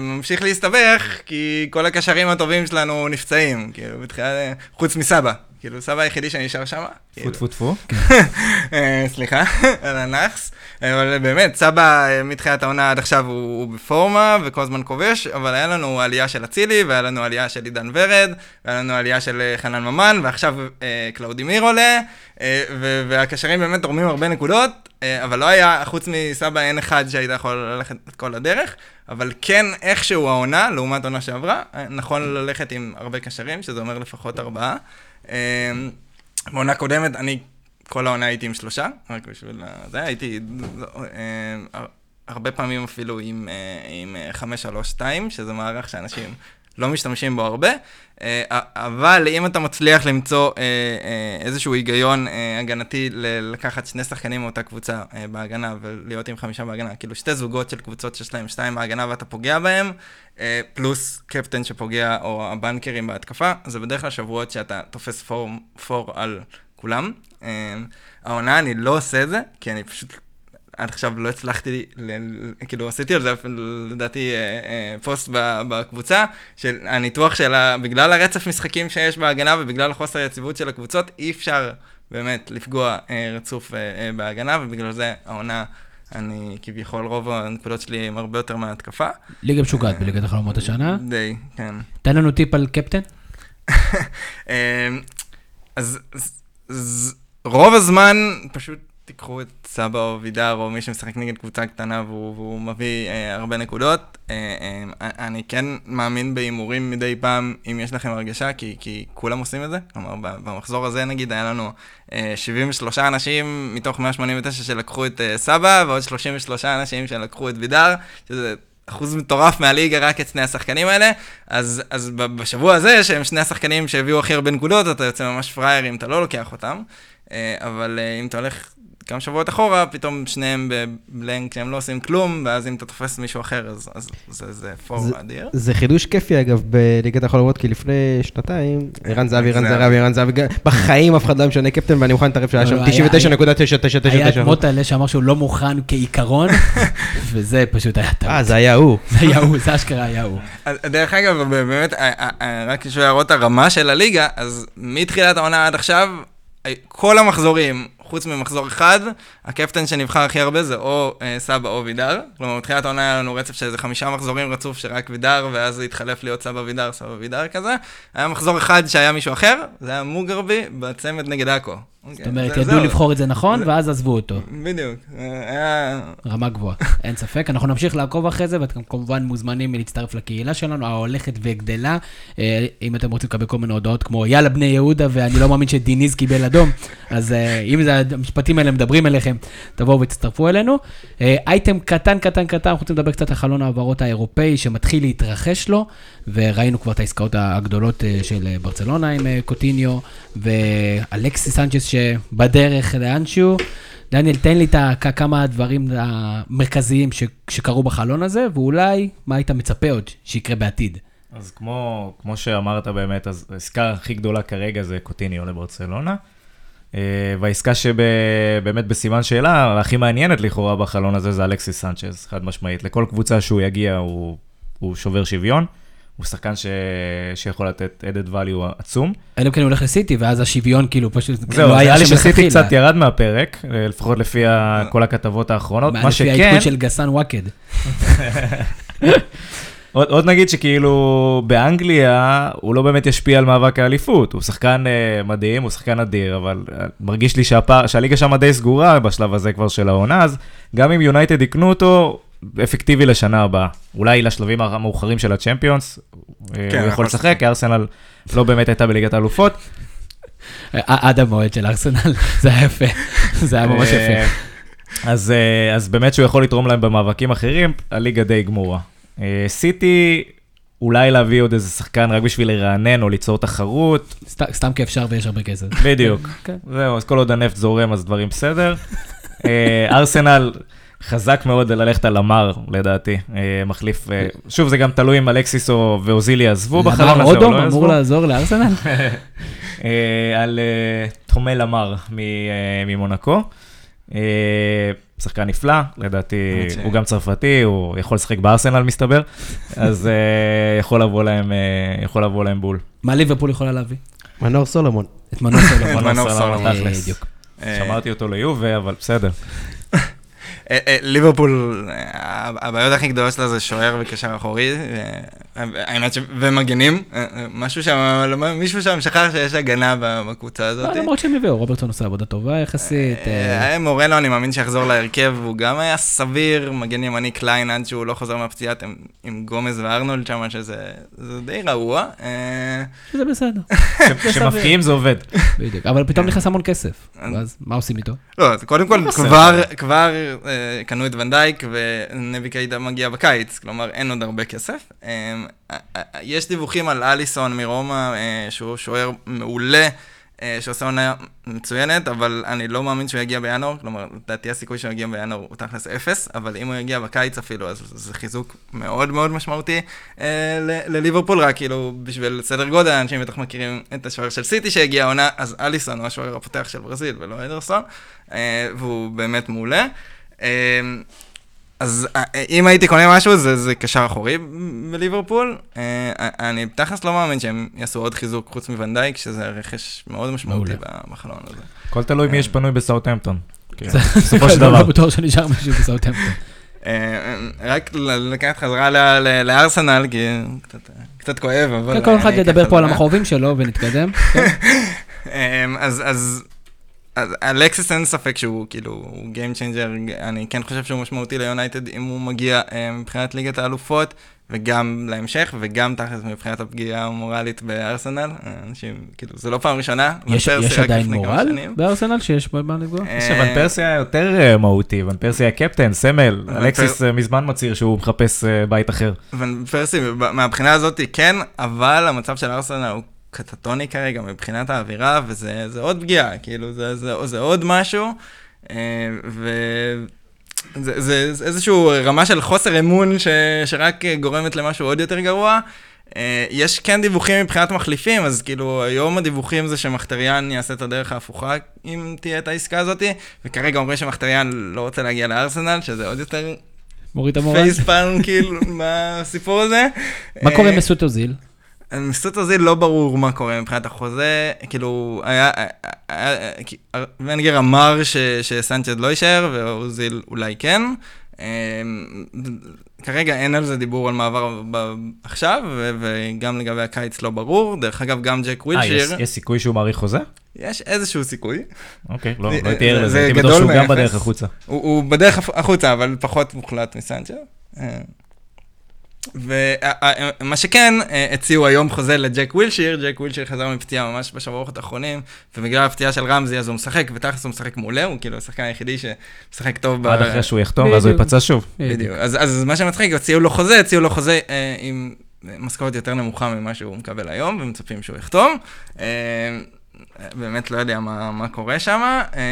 ממשיך להסתבך, כי כל הקשרים הטובים שלנו נפצעים, כאילו, בתחילה, חוץ מסבא. כאילו, סבא היחידי שנשאר שם. טפו טפו טפו. [LAUGHS] אה, סליחה, על הנאחס. אבל באמת, סבא אה, מתחילת העונה עד עכשיו הוא, הוא בפורמה וכל הזמן כובש, אבל היה לנו עלייה של אצילי, והיה לנו עלייה של עידן ורד, והיה לנו עלייה של אה, חנן ממן, ועכשיו אה, קלאודימיר עולה, אה, ו- והקשרים באמת תורמים הרבה נקודות, אה, אבל לא היה, חוץ מסבא אין אחד שהיית יכול ללכת את כל הדרך, אבל כן איכשהו העונה, לעומת עונה שעברה, אה, נכון ללכת עם הרבה קשרים, שזה אומר לפחות ארבעה. אה, בעונה קודמת, אני כל העונה הייתי עם שלושה, רק בשביל זה, הייתי אה, הר- הרבה פעמים אפילו עם, אה, אה, 532, שזה מערך שאנשים לא משתמשים בו הרבה, אבל אם אתה מצליח למצוא איזשהו היגיון הגנתי לקחת שני שחקנים מאותה קבוצה בהגנה ולהיות עם חמישה בהגנה, כאילו שתי זוגות של קבוצות שיש להם שתיים בהגנה ואתה פוגע בהם, פלוס קפטן שפוגע או הבנקרים בהתקפה, זה בדרך כלל שבועות שאתה תופס פור, פור על כולם. אה, העונה אני לא עושה את זה, כי אני פשוט עד עכשיו לא הצלחתי, ל- כאילו עשיתי על זה לדעתי אה, אה, פוסט בקבוצה, של הניתוח שלה, בגלל הרצף משחקים שיש בהגנה ובגלל החוסר היציבות של הקבוצות, אי אפשר באמת לפגוע רצוף בהגנה, ובגלל זה העונה, אני כביכול רוב הנקודות שלי הם הרבה יותר מההתקפה. ליגה משוגעת בליגת החלומות השנה. די, כן. תן לנו טיפ על קפטן. [LAUGHS] אז רוב הזמן פשוט תיקחו את סבא או וידר או מי שמשחק נגד קבוצה קטנה והוא, והוא מביא אה, הרבה נקודות. אה, אה, אני כן מאמין בהימורים מדי פעם, אם יש לכם הרגשה, כי, כי כולם עושים את זה. כלומר, במחזור הזה נגיד היה לנו אה, 73 אנשים מתוך 189 שלקחו את אה, סבא, ועוד 33 אנשים שלקחו את וידר, שזה אחוז מטורף מהליגה רק את שני השחקנים האלה, אז, אז בשבוע הזה, שהם שני השחקנים שהביאו הכי הרבה נקודות, אתה יוצא ממש פראייר אם אתה לא לוקח אותם, אה, אבל אה, אם אתה הולך כמה שבועות אחורה, פתאום שניהם בבלנק שהם לא עושים כלום, ואז אם אתה תופס מישהו אחר, אז, אז זה, זה פור זה- אדיר. זה חידוש כיפי אגב בליגת החלומות, כי לפני שנתיים, ערן זהבי, ערן זהבי. ערן זהבי, בחיים אף אחד לא משנה קפטן, ואני מוכן להתערב שהיה שם לא, היה- 99.999. היה את מוטלה שאמר שהוא לא מוכן כעיקרון, [LAUGHS] וזה פשוט היה טעות. אה, זה היה הוא. זה היה הוא, זה אשכרה היה הוא. דרך אגב, באמת, אה, אה, אה, רק בשביל להראות את הרמה של הליגה, אז מתחילת העונה עד עכשיו, כל המחזורים, חוץ ממחזור אחד, הקפטן שנבחר הכי הרבה זה או אה, סבא או וידר. כלומר, מתחילת העונה היה לנו רצף של איזה חמישה מחזורים רצוף שרק וידר, ואז זה התחלף להיות סבא וידר, סבא וידר כזה. היה מחזור אחד שהיה מישהו אחר, זה היה מוגרבי בצמד נגד עכו. זאת אומרת, ידעו לבחור את זה נכון, ואז עזבו אותו. בדיוק. אה. רמה גבוהה, אין ספק. אנחנו נמשיך לעקוב אחרי זה, ואתם כמובן מוזמנים להצטרף לקהילה שלנו, ההולכת וגדלה. אה, אם אתם רוצים לקבל כל מיני הודעות כמו יאללה בני יהודה, ואני לא מאמין שדיניז קיבל אדום, אז אה, אם המשפטים האלה מדברים אליכם, תבואו ותצטרפו אלינו. אייטם קטן, קטן, קטן, אנחנו רוצים לדבר קצת על חלון ההעברות האירופאי שמתחיל להתרחש לו, וראינו כבר את העסקאות הגדולות של ברצלונה עם קוטיניו, ואלכסיס סנצ'ס שבדרך לאנשהו. דניאל, תן לי את כמה הדברים המרכזיים ש- שקרו בחלון הזה, ואולי מה היית מצפה עוד שיקרה בעתיד. אז כמו, כמו שאמרת באמת, אז העסקה הכי גדולה כרגע זה קוטיניו לברצלונה. אה, והעסקה שבאמת בסימן שאלה, הכי מעניינת לכאורה בחלון הזה זה אלכסיס סנצ'ז, חד משמעית. לכל קבוצה שהוא יגיע הוא, הוא שובר שוויון. הוא שחקן ש... שיכול לתת added value עצום. אלא אם כן הוא הולך לסיטי, ואז השוויון כאילו פשוט זהו, לא היה נראה לי שם שסיטי. קצת ירד מהפרק, אה, לפחות לפי ה- כל הכתבות האחרונות. מה מה לפי שכן, העדכון של גסן וואקד. [LAUGHS] עוד, עוד נגיד שכאילו באנגליה הוא לא באמת ישפיע על מאבק האליפות, הוא שחקן uh, מדהים, הוא שחקן אדיר, אבל uh, מרגיש לי שהפער, שהליגה שם די סגורה בשלב הזה כבר של העונה, אז גם אם יונייטד יקנו אותו, אפקטיבי לשנה הבאה. אולי לשלבים המאוחרים של הצ'מפיונס, כן, הוא יכול לשחק, כי ארסנל לא באמת הייתה בליגת האלופות. אה, עד המועד של ארסנל, [LAUGHS] זה היה יפה, [LAUGHS] זה היה ממש אה, יפה. אז, אה, אז באמת שהוא יכול לתרום להם במאבקים אחרים, הליגה די גמורה. אה, סיטי, אולי להביא עוד איזה שחקן רק בשביל לרענן או ליצור תחרות, סת- סתם כי אפשר ויש הרבה כסף. בדיוק. כן. זהו, אז כל עוד הנפט זורם, אז דברים בסדר. אה, ארסנל, חזק מאוד ללכת על אמר, לדעתי. אה, מחליף, אה, שוב, זה גם תלוי אם אלקסיס או- ואוזילי יעזבו בחלון הזה או לא אמור יעזבו. לעזור לארסנל? [LAUGHS] אה, על מ- אה, ממונקו. שחקן נפלא, לדעתי הוא גם צרפתי, הוא יכול לשחק בארסנל מסתבר, אז יכול לבוא להם, יכול לבוא להם בול. מה ליברפול יכולה להביא? מנור סולומון. את מנור [LAUGHS] סולומון. מנור סולומון. תכלס. שמרתי אותו ליובה, אבל בסדר. אה, אה, ליברפול, אה, הבעיות הכי גדולות שלה זה שוער וקשר אחורי, האמת ש... ומגנים, משהו שם, לא- מישהו שם שכח שיש הגנה בקבוצה הזאת. לא, למרות שהם הביאו, רוברטסון עושה עבודה טובה יחסית. מורנו, אני מאמין שיחזור להרכב, הוא גם היה סביר, מגן ימני קליין עד שהוא לא חוזר מהפציעה עם- גומז וארנולד שם, שזה זה די רעוע. שזה בסדר. [LAUGHS] כשמפקיעים זה עובד. בדיוק. אבל פתאום נכנס המון כסף. אז- ואז מה עושים איתו? לא, קודם כל, כבר, קנו את ונדייק ונבי קיידה מגיע בקיץ, כלומר אין עוד הרבה כסף. אה, אה, יש דיווחים על אליסון מרומא, אה, שהוא שוער מעולה, שעושה עונה מצוינת, אבל אני לא מאמין שהוא יגיע בינואר, כלומר, לדעתי הסיכוי שהוא יגיע בינואר הוא תכלס אפס, אבל אם הוא יגיע בקיץ אפילו, אז זה חיזוק מאוד מאוד משמעותי לליברפול, רק כאילו בשביל סדר גודל, אנשים בטח מכירים את השוער של סיטי שהגיע העונה, אז אליסון הוא השוער הפותח של ברזיל ולא אדרסון, אה, והוא באמת מעולה. אז אה, אם הייתי קונה משהו, זה, זה קשר אחורי בליברפול. אה, אני תכלס לא מאמין שהם יעשו עוד חיזוק חוץ מוונדייק, שזה רכש מאוד משמעותי. בחלון הזה. הכל תלוי מי יש פנוי בסאוטהמפטון. כן. [LAUGHS] בסופו של דבר. לא בטוח שנשאר מישהו בסאוטהמפטון. אה, רק לקחת חזרה ל- ל- לארסנל, כי קצת- כואב, אבל... כן, כל אחד ידבר פה על. המכאובים שלו ונתקדם. [LAUGHS] אמ, אז אלקסיס אין ספק שהוא כאילו, הוא Game Changer, אני כן חושב שהוא משמעותי ליונייטד אם הוא מגיע אמ, מבחינת ליגת האלופות, וגם להמשך, וגם תכלס מבחינת הפגיעה המורלית בארסנל. אנשים, כאילו, זה לא פעם ראשונה. יש יש עדיין מורל. בארסנל שיש בו מה לפגוע? אה, שוון פרסי היה יותר אה, מהותי, ון פרסי היה קפטן, סמל, אלקסיס אה, מזמן מצהיר שהוא מחפש אה, בית אחר. ון פרסי, מהבחינה הזאת כן, אבל המצב של ארסנל הוא קטטוני כרגע מבחינת האווירה, וזה זה עוד פגיעה, כאילו, זה, זה, זה עוד משהו. אה, וזה זה, זה איזושהי רמה של חוסר אמון ש, שרק גורמת למשהו עוד יותר גרוע. אה, יש כן דיווחים מבחינת מחליפים, אז כאילו היום הדיווחים זה שמחטריאן יעשה את הדרך ההפוכה אם תהיה את העסקה הזאת, וכרגע אומרים שמחטריאן לא רוצה להגיע לארסנל, שזה עוד יותר מוריד את המורל. פייספאלם כאילו [LAUGHS] מהסיפור הזה. מה קורה עם אה, מסות אוזיל? מסות אוזיל לא ברור מה קורה מבחינת החוזה, כאילו, היה, היה- היה- כי- ונגר אמר ש, שסנצ'ד לא יישאר, ואוזיל אולי כן. אמ, כרגע אין על זה דיבור על מעבר עכשיו, וגם לגבי הקיץ לא ברור. דרך אגב, גם ג'ק אה, יש ווילשיר, סיכוי שהוא מעריך חוזה? יש איזהו סיכוי. אוקיי, לא זה- לא הייתי ער זה- לזה, זה הייתי בטוח שהוא גם. בדרך החוצה. הוא, בדרך החוצה, אבל פחות מוחלט מסנצ'ר. ומה שכן, אה, הציעו היום חוזה לג'ק ווילשיר, ג'ק ווילשיר חזר מפציעה ממש בשבועות האחרונים, ובגלל הפציעה של רמזי אז הוא משחק, ותכלס הוא משחק מעולה, הוא כאילו השחקן היחידי שמשחק טוב. ב- עד אחרי שהוא יחתום, ואז הוא. ייפצע שוב. בדיוק. אז, אז מה שמצחיק, הציעו לו חוזה, הציעו לו חוזה אה, עם משכורת יותר נמוכה ממה שהוא מקבל היום, ומצפים שהוא יחתום. אה, באמת לא יודע מה, מה קורה שם. אה,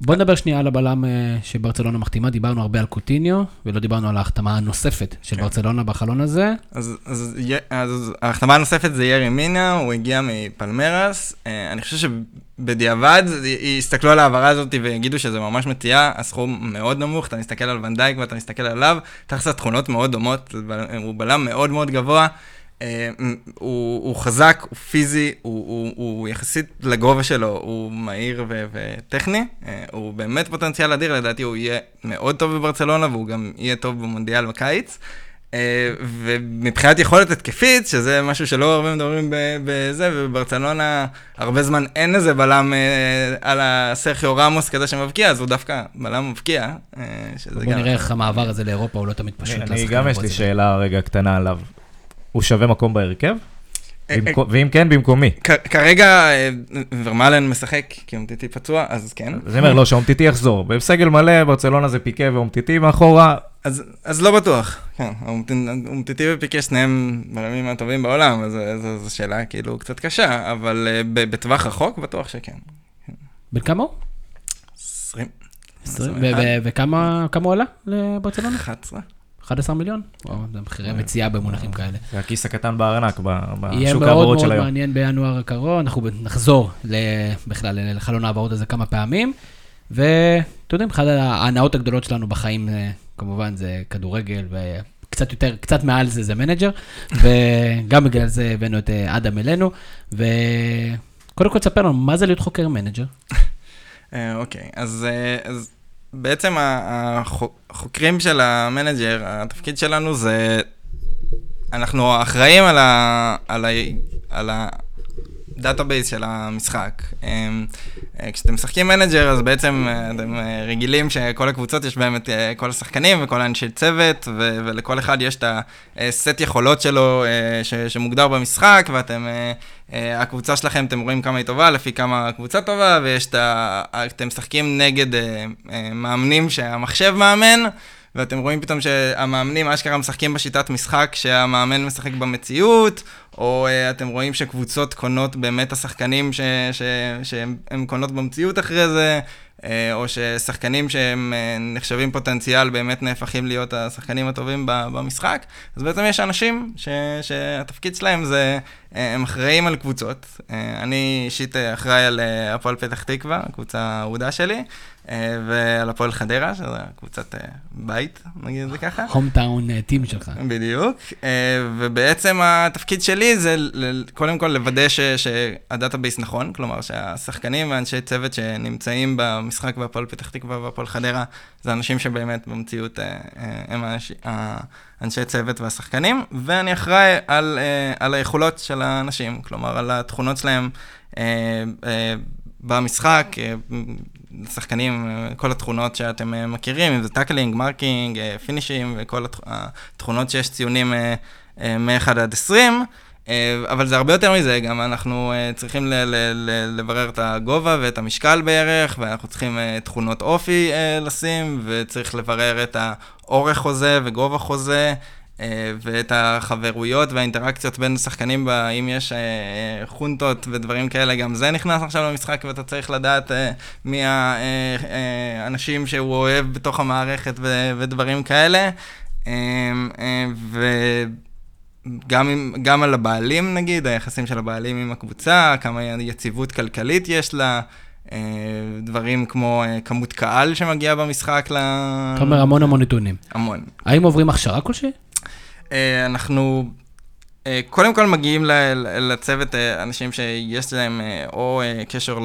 בוא נדבר שנייה על הבלם אה, שברצלונה מחתימה, דיברנו הרבה על קוטיניו, ולא דיברנו על ההחתמה הנוספת של כן. ברצלונה בחלון הזה. אז, אז, י- אז ההחתמה הנוספת זה ירי מינה, הוא הגיע מפלמרס. אה, אני חושב שבדיעבד יסתכלו על ההעברה הזאת ויגידו שזה ממש מטייה, הסכום מאוד נמוך, אתה מסתכל על ונדייק ואתה מסתכל עליו, תכלס התכונות מאוד דומות, הוא בלם מאוד מאוד גבוה. אה, הוא, הוא חזק, הוא פיזי, הוא, הוא, הוא יחסית לגובה שלו, הוא מהיר ו- וטכני, אה, הוא באמת פוטנציאל אדיר, לדעתי הוא יהיה מאוד טוב בברצלונה והוא גם יהיה טוב במונדיאל בקיץ. אה, ומבחינת יכולת התקפית, שזה משהו שלא הרבה מדברים ב- בזה, ובברצלונה הרבה זמן אין איזה בלם אה, על הסרחיו רמוס כזה שמבקיע, אז הוא דווקא בלם מבקיע. אה, שזה בוא גם- נראה איך המעבר הזה לאירופה הוא לא תמיד פשוט. אני גם יש לי. שאלה רגע קטנה עליו. הוא שווה מקום בהרכב? אה, במקו- ואם כן, במקומי. כרגע אה, ורמלן משחק, כי אומטיטי פצוע, אז כן. אני אומר, לא, שאומטיטי יחזור. בסגל מלא, ברצלונה זה פיקה ואומטיטי מאחורה. אז, אז לא בטוח, כן, אומט- אומטיטי ופיקה שניהם בלמים הטובים בעולם, אז זו- שאלה כאילו קצת קשה, אבל אה, ב- בטווח רחוק בטוח שכן. בן כמה הוא? 20, עשרים. ו- ו- וכמה כמה הוא עלה לברצלונה? 11. 11 מיליון? וואו, זה מחירי מציאה במונחים כאלה. זה הכיס הקטן בארנק, יהיה בשוק מאוד ההעברות מאוד של היום. מעניין בינואר הקרוב, אנחנו נחזור ל- בכלל לחלון ההעברות הזה כמה פעמים, ואתם יודעים, אחת ההנאות הגדולות שלנו בחיים, אה, כמובן, זה כדורגל, וקצת יותר, קצת מעל זה זה מנג'ר, [LAUGHS] וגם בגלל זה הבאנו את אה, אדם אלינו, וקודם כל תספר לנו, מה זה להיות חוקר מנג'ר? אה, אוקיי, אה, אז בעצם החוקרים של המנג'ר, התפקיד שלנו זה, אנחנו אחראים על ה... על ה... על ה... database של המשחק. אמ, אה, כשאתם משחקים מנג'ר, אז בעצם אה, אתם אה, רגילים שכל הקבוצות יש בהם את כל השחקנים וכל האנשי צוות, ו- ולכל אחד יש את הסט יכולות שלו ש- שמוגדר במשחק, ואתם, הקבוצה שלכם, אתם רואים כמה היא טובה, לפי כמה הקבוצה טובה, ויש את ה... אתם משחקים נגד אה, אה, מאמנים שהמחשב מאמן. ואתם רואים פתאום שהמאמנים אשכרה משחקים בשיטת משחק שהמאמן משחק במציאות, או אתם רואים שקבוצות קונות באמת השחקנים ש, ש, שהן קונות במציאות אחרי זה, או ששחקנים שהם uh, נחשבים פוטנציאל באמת נהפכים להיות השחקנים הטובים במשחק. אז בעצם יש אנשים ש, שהתפקיד שלהם זה, אה, הם אחראים על קבוצות. אני אישית אחראי על הפועל פתח תקווה, הקבוצה האהודה שלי. אה, ועל הפועל חדרה, שזה קבוצת אה, בית, נגיד את זה ככה. home town team שלך. בדיוק, אה, ובעצם התפקיד שלי זה קודם כל לוודא ש- שה database נכון, כלומר שהשחקנים ואנשי צוות שנמצאים במשחק בהפועל פתח תקווה והפועל חדרה, זה אנשים שבאמת במציאות הם האנשי צוות והשחקנים, ואני אחראי על, על היכולות של האנשים, כלומר על התכונות שלהם במשחק, שחקנים, כל התכונות שאתם אה, מכירים, אם זה tackling, marking, אה, finishing וכל התכ- התכונות שיש ציונים אה, אה, מ-1 עד 20. אה, אבל זה הרבה יותר מזה, גם אנחנו צריכים לברר את הגובה ואת המשקל בערך, ואנחנו צריכים תכונות אופי לשים, וצריך לברר את האורך חוזה וגובה חוזה, ואת החברויות והאינטראקציות בין שחקנים, בה, אם יש אה, אה, חונטות ודברים כאלה, גם זה נכנס עכשיו למשחק, ואתה צריך לדעת אה, מי האנשים שהוא אוהב בתוך המערכת ודברים כאלה. אה, אה, וגם עם, גם על הבעלים נגיד, היחסים של הבעלים עם הקבוצה, כמה יציבות כלכלית יש לה, אה, דברים כמו אה, כמות קהל שמגיעה במשחק ל... אתה אומר המון המון נתונים. המון. האם עוברים הכשרה כלשהי? אה, אנחנו אה, קודם כל מגיעים לצוות אה, אנשים שיש להם או קשר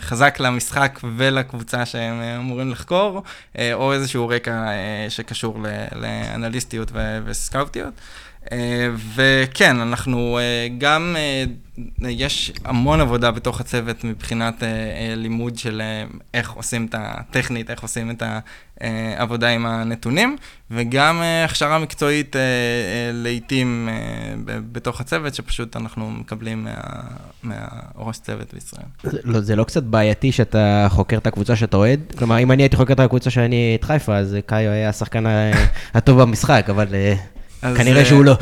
חזק למשחק ולקבוצה שהם אמורים לחקור, או איזשהו רקע שקשור לאנליסטיות וסקאוטיות. אה, וכן, אנחנו אה, גם, אה, יש המון עבודה בתוך הצוות מבחינת לימוד של איך עושים את הטכנית, איך עושים את העבודה עם הנתונים, וגם הכשרה מקצועית לעיתים בתוך הצוות, שפשוט אנחנו מקבלים מה- מהראש צוות בישראל. לא, זה לא קצת בעייתי שאתה חוקר את הקבוצה שאתה אוהד? כלומר, אם אני הייתי חוקר את הקבוצה שאני את חיפה, אז קאיו היה השחקן [LAUGHS] הטוב במשחק, אבל כנראה אה, שהוא לא.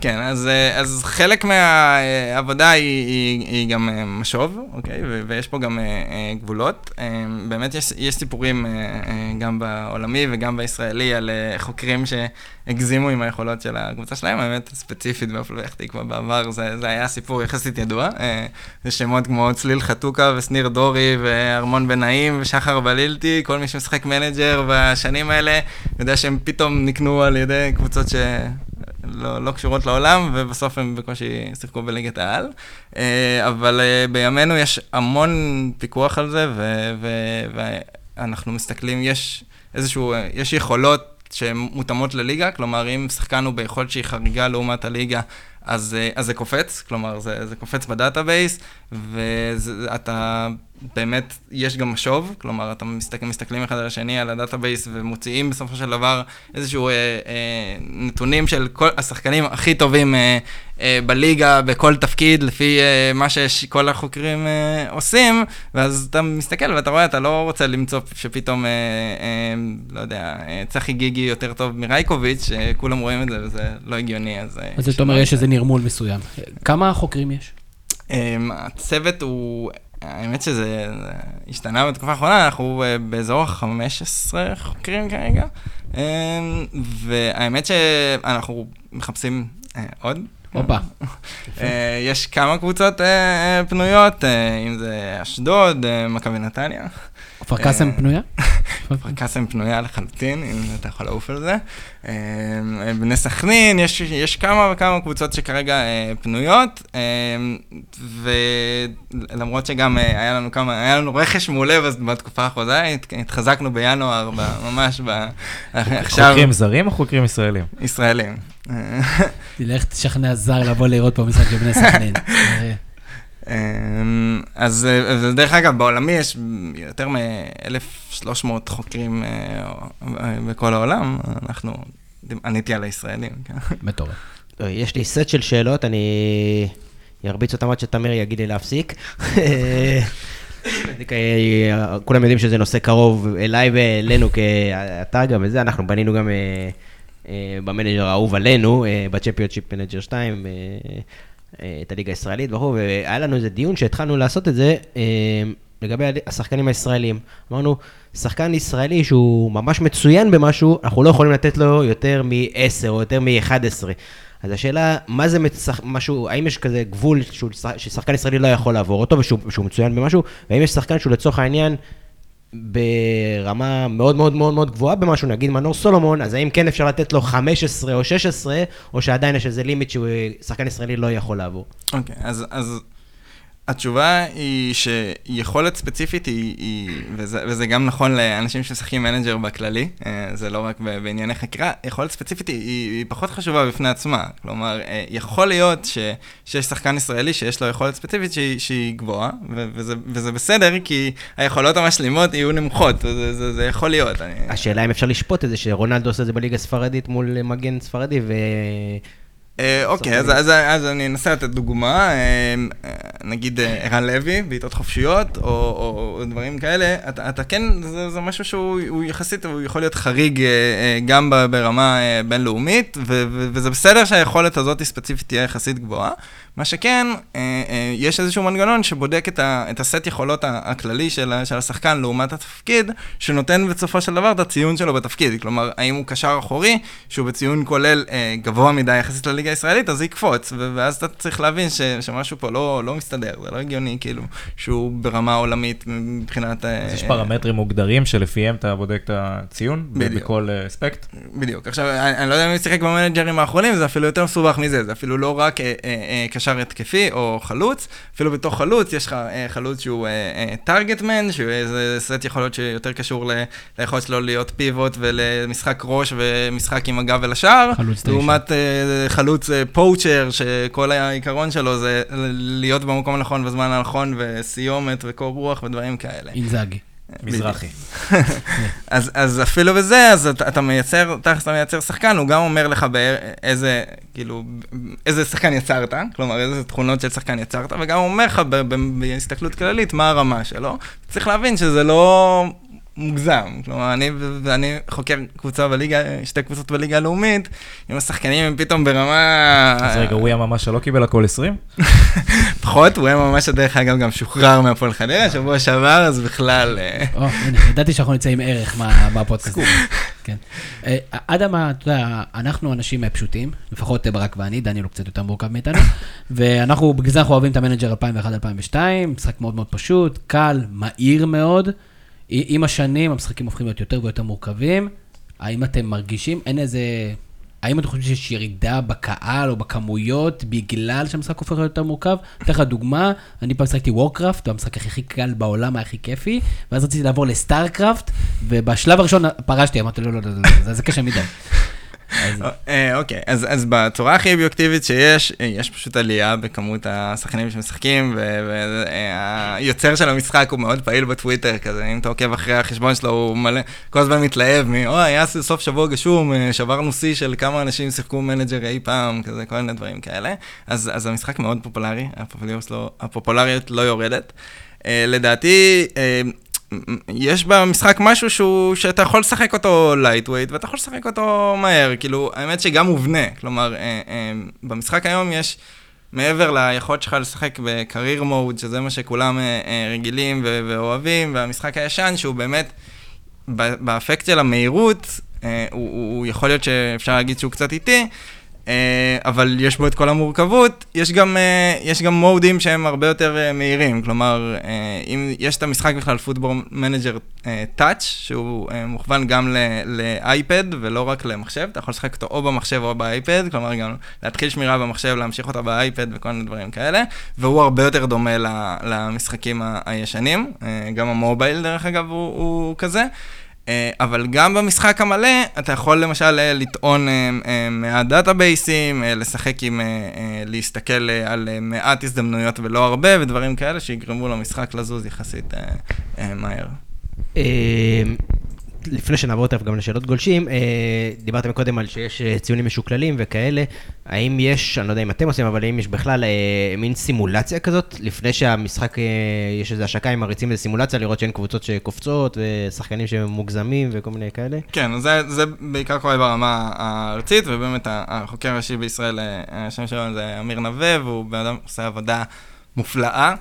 כן, אז, אה, אז חלק מהעבודה היא, היא, היא גם אה, משוב, אוקיי? ו- ויש פה גם אה, אה, גבולות. אה, באמת יש, יש סיפורים אה, אה, גם בעולמי וגם בישראלי על אה, חוקרים שהגזימו עם היכולות של הקבוצה שלהם, האמת, ספציפית בפתח תקווה בעבר, זה, זה היה סיפור יחסית ידוע. אה, זה שמות כמו צליל חתוקה ושניר דורי וארמון בן נעים ושחר בלילתי, כל מי שמשחק מנג'ר בשנים האלה, יודע שהם פתאום נקנו על ידי קבוצות ש... לא, לא קשורות לעולם, ובסוף הם בקושי שיחקו בליגת העל. אה, אבל אה, בימינו יש המון פיקוח על זה, ו- ו- ואנחנו מסתכלים, יש איזשהו, אה, יש יכולות שהן מותאמות לליגה, כלומר, אם שחקן הוא ביכולת שהיא חריגה לעומת הליגה, אז, אה, אז זה קופץ, כלומר, זה, זה קופץ ב database, ואתה באמת, יש גם משוב, כלומר, אתם מסתכל, מסתכלים אחד על השני על ה database ומוציאים בסופו של דבר איזשהו אה, אה, נתונים של כל השחקנים הכי טובים אה, אה, בליגה, בכל תפקיד, לפי אה, מה שכל החוקרים אה, עושים, ואז אתה מסתכל ואתה רואה, אתה לא רוצה למצוא שפתאום, אה, אה, לא יודע, אה, צחי גיגי יותר טוב מרייקוביץ', שכולם רואים את זה וזה לא הגיוני, אז... אה, אז אתה אומר, יש איזה נרמול מסוים. כמה חוקרים יש? אמ, הצוות הוא, האמת שזה זה השתנה בתקופה האחרונה, אנחנו אה, באזור ה-15 חוקרים כרגע, אמ, והאמת שאנחנו מחפשים אה, עוד. הופה. אה, יש כמה קבוצות פנויות, אם זה אשדוד, מכבי נתניה. כפר קאסם אה, פנויה? [LAUGHS] כפר קאסם פנויה לחלוטין, אם אתה יכול לעוף על זה. אה, בני סכנין, יש, יש כמה וכמה קבוצות שכרגע אה, פנויות, ולמרות שגם היה לנו כמה, היה לנו רכש מעולה בתקופה האחרונה, הת- התחזקנו בינואר, ממש ב... עכשיו, חוקרים זרים או חוקרים ישראלים? ישראלים. תלך תשכנע זר לבוא לראות פה משחק של בני סכנין. [LAUGHS] אה, אמ, אז אה, אז דרך אגב, בעולמי יש יותר מ-1,300 חוקרים אה, אה, בכל העולם, אנחנו, עניתי על הישראלים. כן. מטורף. לא, יש לי סט של שאלות, אני ארביץ אותם עד שתמיר יגיד לי להפסיק. כ- [LAUGHS] כולם יודעים שזה נושא קרוב אליי ואלינו, כי אתה גם וזה, אנחנו בנינו גם אה, אה, במנג'ר האהוב עלינו, אה, ב Championship Manager 2, אה, אה, את הליגה הישראלית וכו', והיה לנו איזה דיון שהתחלנו לעשות את זה אה, לגבי השחקנים הישראלים. אמרנו, שחקן ישראלי שהוא ממש מצוין במשהו, אנחנו לא יכולים לתת לו יותר מ-10 או יותר מ-11. אז השאלה, מה זה מצח... משהו, האם יש כזה גבול שהוא, ששחקן ישראלי לא יכול לעבור אותו ושהוא מצוין במשהו, והאם יש שחקן שהוא לצורך העניין ברמה מאוד מאוד מאוד מאוד גבוהה במשהו, נגיד מנור סולומון, אז האם כן אפשר לתת לו 15 או 16, או שעדיין יש איזה לימיט ששחקן ישראלי לא יכול לעבור? אוקיי, אז, אז התשובה היא שיכולת ספציפית היא, היא וזה, וזה גם נכון לאנשים שמשחקים מנג'ר בכללי, אה, זה לא רק בענייני חקירה, יכולת ספציפית היא, היא, היא פחות חשובה בפני עצמה. כלומר, אה, יכול להיות ש, שיש שחקן ישראלי שיש לו יכולת ספציפית שהיא, שהיא גבוהה, ו, וזה, וזה בסדר, כי היכולות המשלימות יהיו נמוכות, וזה זה, זה יכול להיות. אני... השאלה אם אפשר לשפוט את זה, שרונלדו עושה את זה בליגה הספרדית מול מגן ספרדי, ו... אה, אוקיי, אז, אז, אז אני אנסה לתת דוגמה, אה, נגיד אה, ערן לוי, בעיטות חופשיות, או, או, או דברים כאלה, אתה, אתה כן, זה, זה משהו שהוא הוא יחסית, הוא יכול להיות חריג גם ברמה בינלאומית, ו, ו, וזה בסדר שהיכולת הזאת ספציפית תהיה יחסית גבוהה. מה שכן, אה, אה, יש איזשהו מנגנון שבודק את, ה, את הסט יכולות הכללי של, של השחקן לעומת התפקיד, שנותן בסופו של דבר את הציון שלו בתפקיד. כלומר, האם הוא קשר אחורי, שהוא בציון כולל אה, גבוה מדי יחסית לליגה הישראלית, אז יקפוץ, ואז אתה צריך להבין ש, שמשהו פה לא, לא מסתדר, זה לא הגיוני, כאילו, שהוא ברמה עולמית מבחינת... אז יש פרמטרים מוגדרים שלפיהם אתה בודק את הציון בדיוק. בכל אספקט. בדיוק. עכשיו, אני, אני לא יודע אם אני שיחק במנג'רים האחרונים, זה אפילו יותר מסובך מזה, זה אפילו לא רק אה, אה, אה, קשר התקפי או חלוץ, אפילו בתוך חלוץ יש לך אה, חלוץ שהוא טארגטמן, שהוא איזה סט יכול להיות שיותר קשור ליכולת שלו להיות פיבוט ולמשחק ראש ומשחק עם הגב אל השער. לעומת אה, חלוץ פואוצ'ר, שכל העיקרון שלו זה להיות במקום הנכון בזמן הנכון, וסיומת וקור רוח ודברים כאלה. אינזאגי. מזרחי. [LAUGHS] אז, אז אפילו בזה, אז אתה, אתה מייצר, תכלס אתה מייצר שחקן, הוא גם אומר לך באיזה, כאילו, איזה שחקן יצרת, כלומר, איזה תכונות של שחקן יצרת, וגם הוא אומר לך בהסתכלות כללית מה הרמה שלו. צריך להבין שזה לא מוגזם. כלומר, אני, ואני חוקר קבוצה בליגה, שתי קבוצות בליגה הלאומית, אם השחקנים הם פתאום ברמה... אז רגע, הוא היה ממש שלא קיבל הכל 20? [LAUGHS] פחות, הוא היה ממש, דרך אגב, גם שוחרר מהפועל חדרה, שבוע שעבר, אז בכלל... אה, או, הנה, ידעתי שאנחנו נמצא עם ערך מה- מהפודקאסט. כן. אה, אדם, אתה יודע, אנחנו אנשים פשוטים, לפחות ברק ואני, דניאל הוא קצת יותר מורכב מאיתנו, [LAUGHS] ואנחנו, בגלל זה אנחנו אוהבים את המנג'ר 2001-2002, משחק מאוד מאוד פשוט, קל, מהיר מאוד. עם השנים המשחקים הופכים להיות יותר ויותר מורכבים. האם אתם מרגישים, אין איזה... האם אתם חושבים שיש ירידה בקהל או בכמויות בגלל שהמשחק הופך להיות יותר מורכב? אתן לך דוגמה, אני פעם שיחקתי Warcraft, המשחק הכי קל בעולם, הכי כיפי, ואז רציתי לעבור ל Starcraft, ובשלב הראשון פרשתי, אמרתי, לא, לא, לא, לא, לא, זה קשה מדי. אז- אה, אוקיי, אז, בצורה הכי אובייקטיבית שיש, אה, יש פשוט עלייה בכמות השחקנים שמשחקים, והיוצר של המשחק הוא מאוד פעיל בטוויטר, כזה, אם אתה עוקב אחרי החשבון שלו, הוא מלא, כל הזמן מתלהב מ, אוי, היה סוף שבוע גשום, אה, שברנו שיא של כמה אנשים שיחקו Manager אי פעם, כזה, כל מיני דברים כאלה. אז, המשחק מאוד פופולרי, הפופולריות לא, הפופולריות לא יורדת. אה, לדעתי, אה, יש במשחק משהו שהוא, שאתה יכול לשחק אותו lightweight, ואתה יכול לשחק אותו מהר, כאילו, האמת שגם מובנה, כלומר, אה, אה, במשחק היום יש, מעבר ליכולת שלך לשחק ב career mode, שזה מה שכולם אה, אה, רגילים ו- ואוהבים, והמשחק הישן, שהוא באמת, באפקט של המהירות, אה, הוא, הוא, יכול להיות שאפשר להגיד שהוא קצת איטי, אבל יש בו את כל המורכבות, יש גם, אה, יש גם מודים שהם הרבה יותר אה, מהירים, כלומר, אה, אם יש את המשחק בכלל Football Manager Touch, שהוא אה, מוכוון גם ל iPad ולא רק למחשב, אתה יכול לשחק אותו או במחשב או ב iPad, כלומר גם להתחיל שמירה במחשב, להמשיך אותה ב iPad וכל מיני דברים כאלה, והוא הרבה יותר דומה למשחקים הישנים, אה, גם ה mobile דרך אגב הוא, הוא כזה. אה, אבל גם במשחק המלא, אתה יכול למשל אה, לטעון אה, מהדאטאבייסים, לשחק עם, להסתכל על מעט הזדמנויות ולא הרבה, ודברים כאלה שיגרמו למשחק לזוז יחסית מהר. לפני שנעבור תכף גם לשאלות גולשים, אה, דיברתם קודם על שיש אה, ציונים משוקללים וכאלה, האם יש, אני לא יודע אם אתם עושים, אבל האם יש בכלל אה, מין סימולציה כזאת, לפני שהמשחק, יש איזו השקה, אם מריצים איזו סימולציה, לראות שאין קבוצות שקופצות, ושחקנים שמוגזמים וכל מיני כאלה? כן, זה, זה בעיקר קורה ברמה הארצית, ובאמת החוקר הראשי בישראל, השם שלו זה אמיר נווה, והוא בן אדם עושה עבודה מופלאה.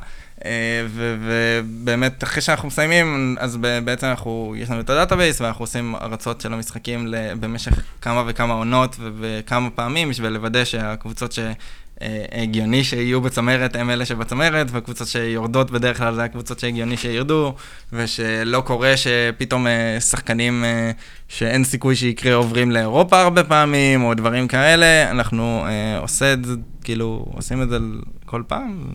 אה, ובאמת, אחרי שאנחנו מסיימים, אז בעצם אנחנו, יש לנו את ה database, ואנחנו עושים הרצות של המשחקים במשך כמה וכמה עונות וכמה פעמים, בשביל לוודא שהקבוצות ש... אה, שיהיו בצמרת הם אלה שבצמרת, והקבוצות שיורדות בדרך כלל זה הקבוצות שהגיוני שירדו, ושלא קורה שפתאום אה, שחקנים שאין סיכוי שיקרה עוברים לאירופה הרבה פעמים, או דברים כאלה, אנחנו עושה את זה, כאילו, עושים את זה כל פעם.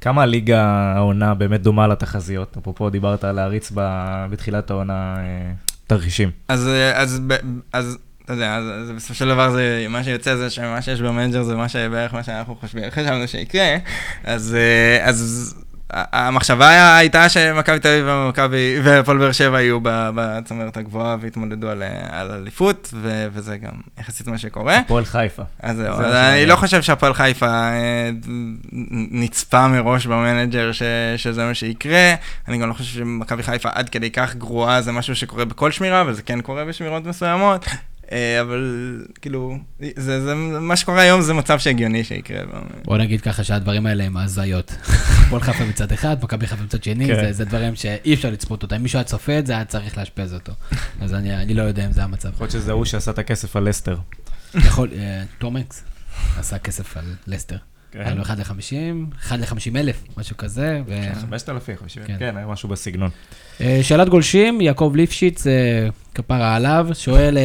כמה הליגה העונה באמת דומה לתחזיות? אפרופו דיברת על להריץ בתחילת העונה אה, תרחישים. אז, אה, אז, אז, אתה יודע, אז, אז בסופו של דבר זה, מה שיוצא זה שמה שיש במנג'ר זה מה שבערך מה שאנחנו חושבים, חשבנו שיקרה, אז, אה, אז המחשבה הייתה שמכבי תל אביב ומכבי והפועל באר שבע יהיו בצמרת הגבוהה ויתמודדו על על אליפות, ו- וזה גם יחסית מה שקורה. הפועל חיפה. אז זהו, זה אז אני. לא חושב שהפועל חיפה אה, נצפה מראש במנג'ר ש- שזה מה שיקרה. אני גם לא חושב שמכבי חיפה עד כדי כך גרועה, זה משהו שקורה בכל שמירה, וזה כן קורה בשמירות מסוימות. אה, אבל כאילו, זה, זה, מה שקורה היום זה מצב שהגיוני שיקרה. בוא נגיד ככה שהדברים האלה הם הזיות. [LAUGHS] הפועל חיפה מצד אחד, מכבי חיפה מצד שני, כן. זה- זה דברים שאי אפשר לצפות אותם. אם מישהו היה צופה את זה, היה צריך לאשפז אותו. [LAUGHS] אז אני אני לא יודע אם זה המצב. יכול להיות שזה הוא שעשה את הכסף על לסטר. יכול, אה, תומקס עשה כסף על לסטר. כן. היה לו 1 ל-50, 1 ל-50 אלף, משהו כזה. ו- 5,000, חושב. כן. כן, היה משהו בסגנון. אה, שאלת גולשים, יעקב ליפשיץ, כפרה עליו, שואל,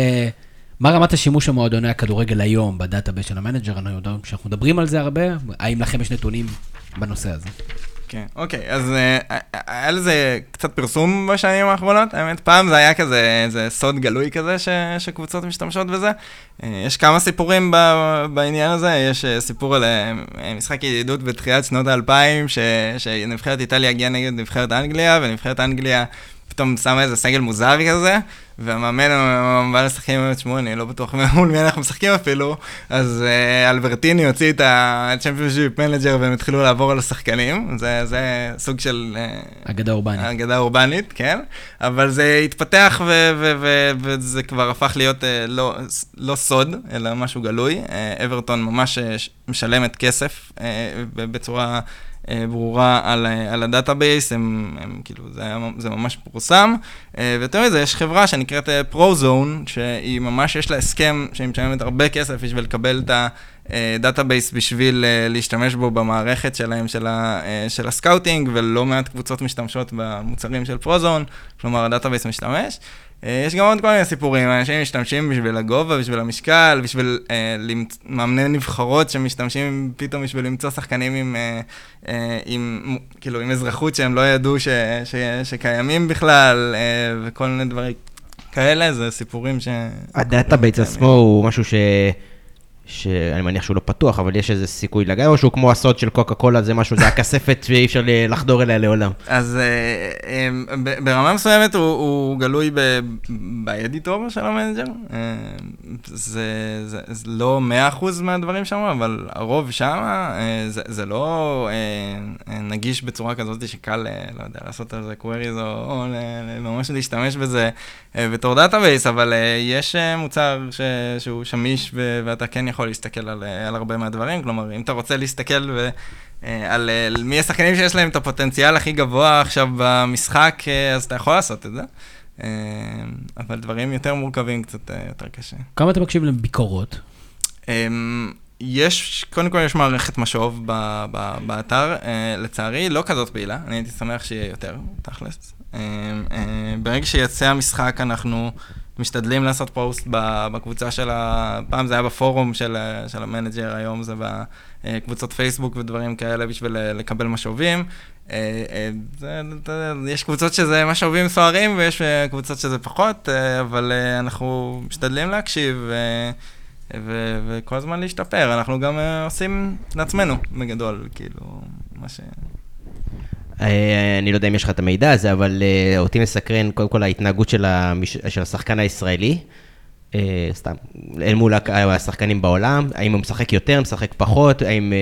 מה רמת השימוש של מועדוני הכדורגל היום ב database של ה Manager? אני יודע שאנחנו מדברים על זה הרבה, האם לכם יש נתונים בנושא הזה? כן, אוקיי, אז אה, היה לזה קצת פרסום בשנים האחרונות, האמת, פעם זה היה כזה, איזה סוד גלוי כזה ש, שקבוצות משתמשות בזה. אה, יש כמה סיפורים ב, בעניין הזה, יש אה, סיפור על אה, משחק ידידות בתחילת שנות האלפיים, שנבחרת איטליה הגיעה נגד נבחרת אנגליה, ונבחרת אנגליה פתאום שמה איזה סגל מוזר כזה, והמאמן בא לשחקים עם תשמעו, אני לא בטוח מול מי אנחנו משחקים אפילו, אז uh, אלברטיני הוציא את ה-Championship Manager והם התחילו לעבור על השחקנים, זה, זה סוג של... Uh, אגדה אורבנית. אגדה אורבנית, כן, אבל זה התפתח וזה כבר הפך להיות uh, לא, לא סוד, אלא משהו גלוי. אברטון ממש משלמת כסף בצורה... אה, ברורה על, אה, על ה database, הם, הם כאילו, זה, היה, זה ממש פורסם. אה, ויותר מזה, יש חברה שנקראת Prozone, שהיא ממש, יש לה הסכם שהיא משלמת הרבה כסף בשביל לקבל את ה database בשביל להשתמש בו במערכת שלהם, של, ה, של ה scouting, ולא מעט קבוצות משתמשות במוצרים של Prozone, כלומר ה database משתמש. אה, יש גם עוד כל מיני סיפורים, אנשים משתמשים בשביל הגובה, בשביל המשקל, בשביל אה, למצ... מאמני נבחרות שמשתמשים פתאום בשביל למצוא שחקנים עם, אה, אה, עם, כאילו, עם אזרחות שהם לא ידעו ש, ש, שקיימים בכלל, אה, וכל מיני דברים כאלה, זה סיפורים ש... ה database עצמו הוא משהו ש... שאני מניח שהוא לא פתוח, אבל יש איזה סיכוי לגיא, או שהוא כמו הסוד של קוקה קולה, זה משהו, זה הכספת [LAUGHS] שאי אפשר לחדור אליה לעולם. אז אה, אה, ב- ברמה מסוימת הוא, הוא גלוי ב editor של ה Manager. אה, זה, זה, זה לא 100% מהדברים שם, אבל הרוב שם, אה, זה, זה לא אה, אה, נגיש בצורה כזאת שקל, אה, לא יודע, לעשות על זה queries או, או ממש להשתמש בזה אה, בתור database, אבל אה, יש אה, מוצר ש, שהוא שמיש ואתה כן יכול להסתכל על, אה, על הרבה מהדברים, כלומר, אם אתה רוצה להסתכל ו... אה, על אה, מי השחקנים שיש להם את הפוטנציאל הכי גבוה עכשיו במשחק, אז אתה יכול לעשות את זה. אבל דברים יותר מורכבים קצת יותר קשה. כמה אתה מקשיב לביקורות? יש, קודם כל יש מערכת משוב ב, ב, באתר, לצערי לא כזאת פעילה, אני הייתי שמח שיהיה יותר, תכלס. ברגע שיצא המשחק אנחנו משתדלים לעשות פוסט בקבוצה של ה... פעם זה היה בפורום של, של ה Manager, היום זה בקבוצות פייסבוק ודברים כאלה בשביל לקבל משובים. אה, אה, יש קבוצות שזה משובים סוערים ויש אה, קבוצות שזה פחות, אבל אנחנו משתדלים להקשיב. ו- וכל הזמן להשתפר, אנחנו גם uh, עושים לעצמנו, בגדול, כאילו, מה ש... אה, אני לא יודע אם יש לך את המידע הזה, אבל אה, אותי מסקרן קודם כל ההתנהגות של המש- של השחקן הישראלי. אה, סתם, אל מול השחקנים בעולם, האם הוא משחק יותר, משחק פחות, האם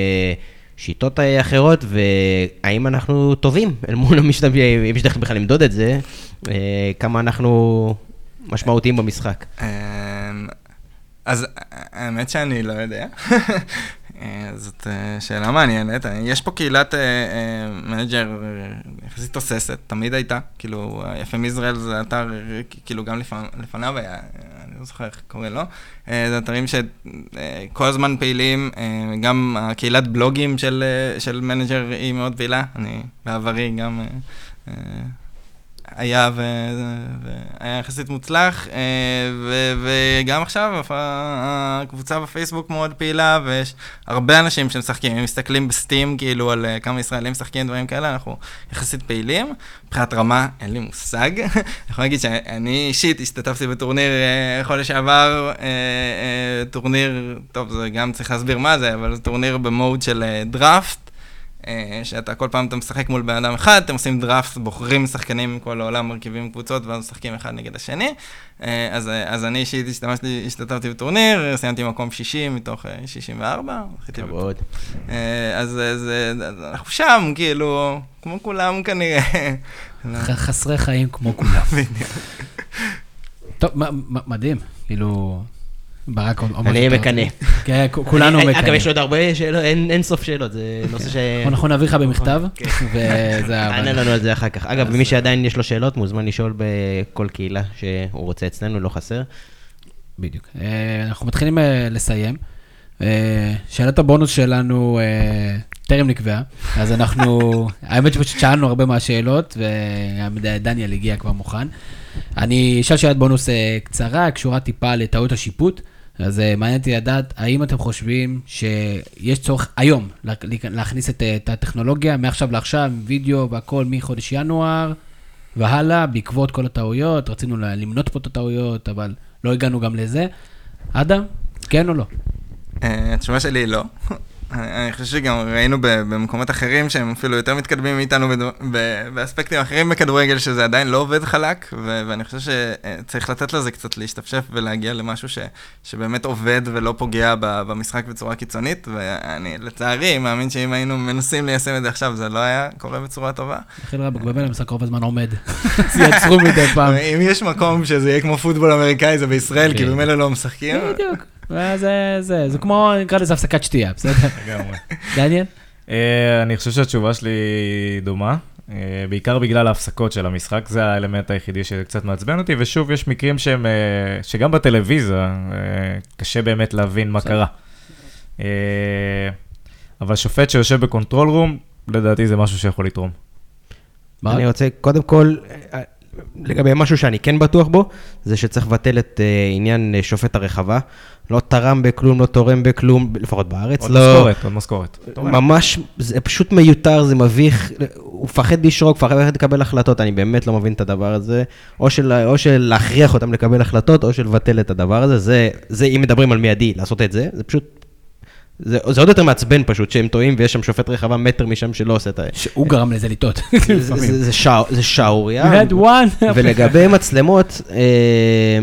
שיטות אחרות, והאם אנחנו טובים אל מול המשתמשים, אם יש דרך בכלל למדוד את זה, כמה אנחנו משמעותיים במשחק. אמ, אז האמת שאני לא יודע. [LAUGHS] אה, זאת אה, שאלה מעניינת. אה, יש פה קהילת Manager יחסית תוססת, תמיד הייתה. כאילו, FM ישראל זה אתר, כאילו גם לפ- לפניו היה, אני לא זוכר איך קוראים לו. זה אתרים שכל הזמן פעילים, גם הקהילת בלוגים של Manager היא מאוד פעילה. אני בעברי גם... היה ו- והיה יחסית מוצלח, אה, ו- וגם עכשיו הקבוצה בפייסבוק מאוד פעילה, ויש הרבה אנשים שמשחקים, אם מסתכלים ב Steam כאילו על אה, כמה ישראלים משחקים דברים כאלה, אנחנו יחסית פעילים. מבחינת רמה, אין לי מושג. [LAUGHS] אני יכול להגיד שאני אישית השתתפתי בטורניר אה, חודש שעבר, טורניר, טוב, זה גם צריך להסביר מה זה, אבל זה טורניר ב mode של דראפט. אה, שאתה כל פעם אתה משחק מול בן אדם אחד, אתם עושים דראפט, בוחרים שחקנים מכל העולם, מרכיבים קבוצות, ואז משחקים אחד נגד השני. אה, אז, אה, אז אני אישית השתמשתי, השתתפתי בטורניר, סיימתי מקום 60 מתוך אה, 64. זכיתי בכבוד. אז, אז, אז אנחנו שם, כאילו, כמו כולם כנראה. חסרי חיים כמו כולם. טוב, מ- מ- מדהים, כאילו, ברק אני משהו אתה מקנא. רוצה? [LAUGHS] כן, כולנו אני- מקנאים. אגב, יש עוד הרבה שאלות, אין סוף שאלות, זה נושא ש... אנחנו נביא לך במכתב, [LAUGHS] כן. וזה... [LAUGHS] תענה לנו על זה אחר כך. אגב, מי שעדיין יש לו שאלות, מוזמן לשאול בכל קהילה שהוא רוצה אצלנו, לא חסר. בדיוק. אה, אנחנו מתחילים אה, לסיים. אה, שאלת הבונוס שלנו טרם נקבעה, אז אנחנו, האמת שפשוט שאלנו הרבה מהשאלות, ודניאל הגיע כבר מוכן. אני אשאל שאלת בונוס קצרה, קשורה טיפה לטעות השיפוט. אז אה, מעניין אותי לדעת, האם אתם חושבים שיש צורך היום לה- להכניס את, אה, את הטכנולוגיה מעכשיו לעכשיו, וידאו והכל מחודש ינואר והלאה, בעקבות כל הטעויות, רצינו למנות פה את הטעויות, אבל לא הגענו גם לזה. אדם, כן או לא? אה, התשובה שלי היא לא. אני אני חושב שגם ראינו במקומות אחרים שהם אפילו יותר מתקדמים מאיתנו בדו- ב- באספקטים אחרים בכדורגל, שזה עדיין לא עובד חלק, ו- ואני חושב שצריך לתת לזה קצת להשתפשף ולהגיע למשהו ש- שבאמת עובד ולא פוגע ב- במשחק בצורה קיצונית, ואני לצערי מאמין שאם היינו מנסים ליישם את זה עכשיו, זה לא היה קורה בצורה טובה. חיל רבק, באמת המשחק רוב הזמן עומד. אז [LAUGHS] יעצרו מדי פעם. אם יש מקום שזה יהיה כמו פוטבול אמריקאי, זה בישראל, כי כן. ממילא לא משחקים. בדיוק. וזה, זה, זה כמו, נקרא לזה הפסקת שתייה, בסדר? לגמרי. דניאל? אה, אני חושב שהתשובה שלי דומה, אה, בעיקר בגלל ההפסקות של המשחק, זה האלמנט היחידי שקצת מעצבן אותי, ושוב, יש מקרים שהם, אה, שגם בטלוויזיה קשה באמת להבין מה קרה. אבל שופט שיושב ב control room, לדעתי זה משהו שיכול לתרום. אני רוצה, קודם כל, לגבי משהו שאני כן בטוח בו, זה שצריך לבטל את אה, עניין אה, שופט הרחבה. לא תרם בכלום, לא תורם בכלום, לפחות בארץ. עוד לא, משכורת, עוד משכורת. ממש, זה פשוט מיותר, זה מביך, הוא מפחד לשרוק, מפחד לקבל החלטות, אני באמת לא מבין את הדבר הזה. או של, או של להכריח אותם לקבל החלטות, או של לבטל את הדבר הזה. זה, זה אם מדברים על מיידי, לעשות את זה, זה פשוט, זה, זה עוד יותר מעצבן פשוט, שהם טועים ויש שם שופט רחבה מטר משם שלא עושה את ה... שהוא גרם לזה לטעות. [LAUGHS] זה- זה- זה שער- זה שערורייה. ולגבי מצלמות, אה,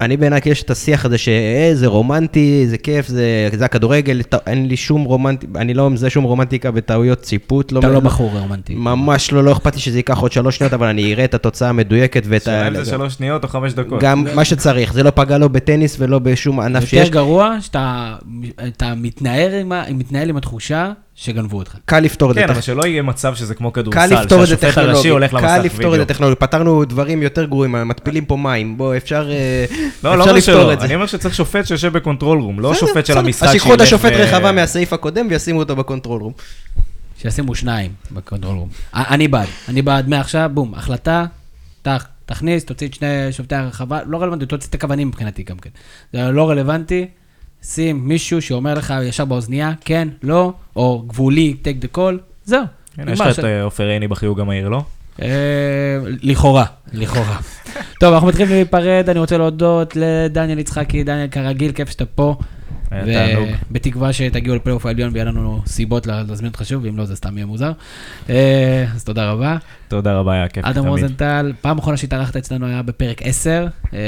אני בעיניי יש את השיח הזה שזה רומנטי, זה כיף, זה, זה הכדורגל, אין לי שום רומנטי, אני לא מזהה שום רומנטיקה בטעויות ציפות. אתה לא בחור רומנטי. ממש לא, לא אכפת לי שזה ייקח עוד שלוש שניות, אבל אני אראה את התוצאה המדויקת ואת שאלה ה... אם זה שלוש שניות או חמש דקות. גם מה שצריך, זה לא פגע לו בטניס ולא בשום ענף יותר שיש. גרוע שאתה אתה מתנער עם מתנהל עם התחושה שגנבו אותך. קל לפתור את זה. כן, אבל שלא יהיה מצב שזה כמו קל כדורסל, לפתור את זה שהשופט הראשי הולך למסך קל לפתור את וידאו. זה טכנולוגית, פתרנו דברים יותר גרועים, מתפילים פה מים, בוא, אפשר אה, לא, לא לפתור את זה. אני אומר שצריך שופט שיושב ב control room, לא שופט של. המשחק אז שיקחו את השופט רחבה מהסעיף הקודם וישימו אותו ב control room. שישימו שניים ב control room. אני בעד, אני בעד מעכשיו, בום, החלטה, תכניס, תוציא את שני שופטי הרחבה, לא רלוונטי, תוציא את הקוונים מבחינתי גם כן. זה לא רלוונטי, שים מישהו שאומר לך ישר באוזנייה, כן, לא, או גבולי, take the call, זהו. כן, יש. לך את אה, עופר עיני בחיוג המהיר, לא? אה, לכאורה, לכאורה. [LAUGHS] טוב, אנחנו מתחילים להיפרד, אני רוצה להודות לדניאל יצחקי, דניאל כרגיל, כיף שאתה פה. היה תענוג. בתקווה שתגיעו לפלייאוף העליון ויהיה לנו סיבות להזמין אותך שוב, ואם לא זה סתם יהיה מוזר. אה, אז תודה רבה. תודה רבה, היה כיף אדם תמיד. רוזנטל, פעם אחרונה שהתארחת אצלנו היה בפרק 10, אה,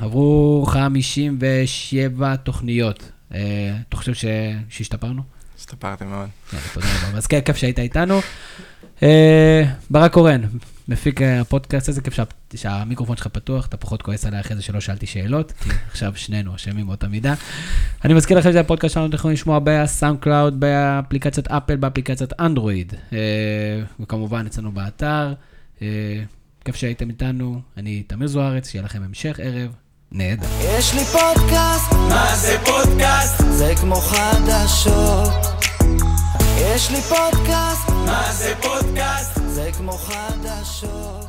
עברו 57 תוכניות. אה, אתה חושב ש- שהשתפרנו? השתפרתם מאוד. תודה רבה. אז כן, כיף שהיית איתנו. ברק קורן, מפיק אה, הפודקאסט הזה, כיף שה- שהמיקרופון שלך פתוח, אתה פחות כועס עליי אחרי זה שלא שאלתי שאלות, כי עכשיו שנינו אשמים באותה מידה. אני מזכיר לכם שזה הפודקאסט שלנו, אתם יכולים לשמוע ב SoundCloud, באפליקציית Apple, באפליקציית אנדרואיד, אה, וכמובן אצלנו באתר. אה, כיף שהייתם איתנו, אני תמיר זוארץ, שיהיה לכם המשך ערב נהדר. יש לי פודקאסט, מה זה פודקאסט? זה כמו חדשות. יש לי פודקאסט, מה זה פודקאסט? זה כמו חדשות.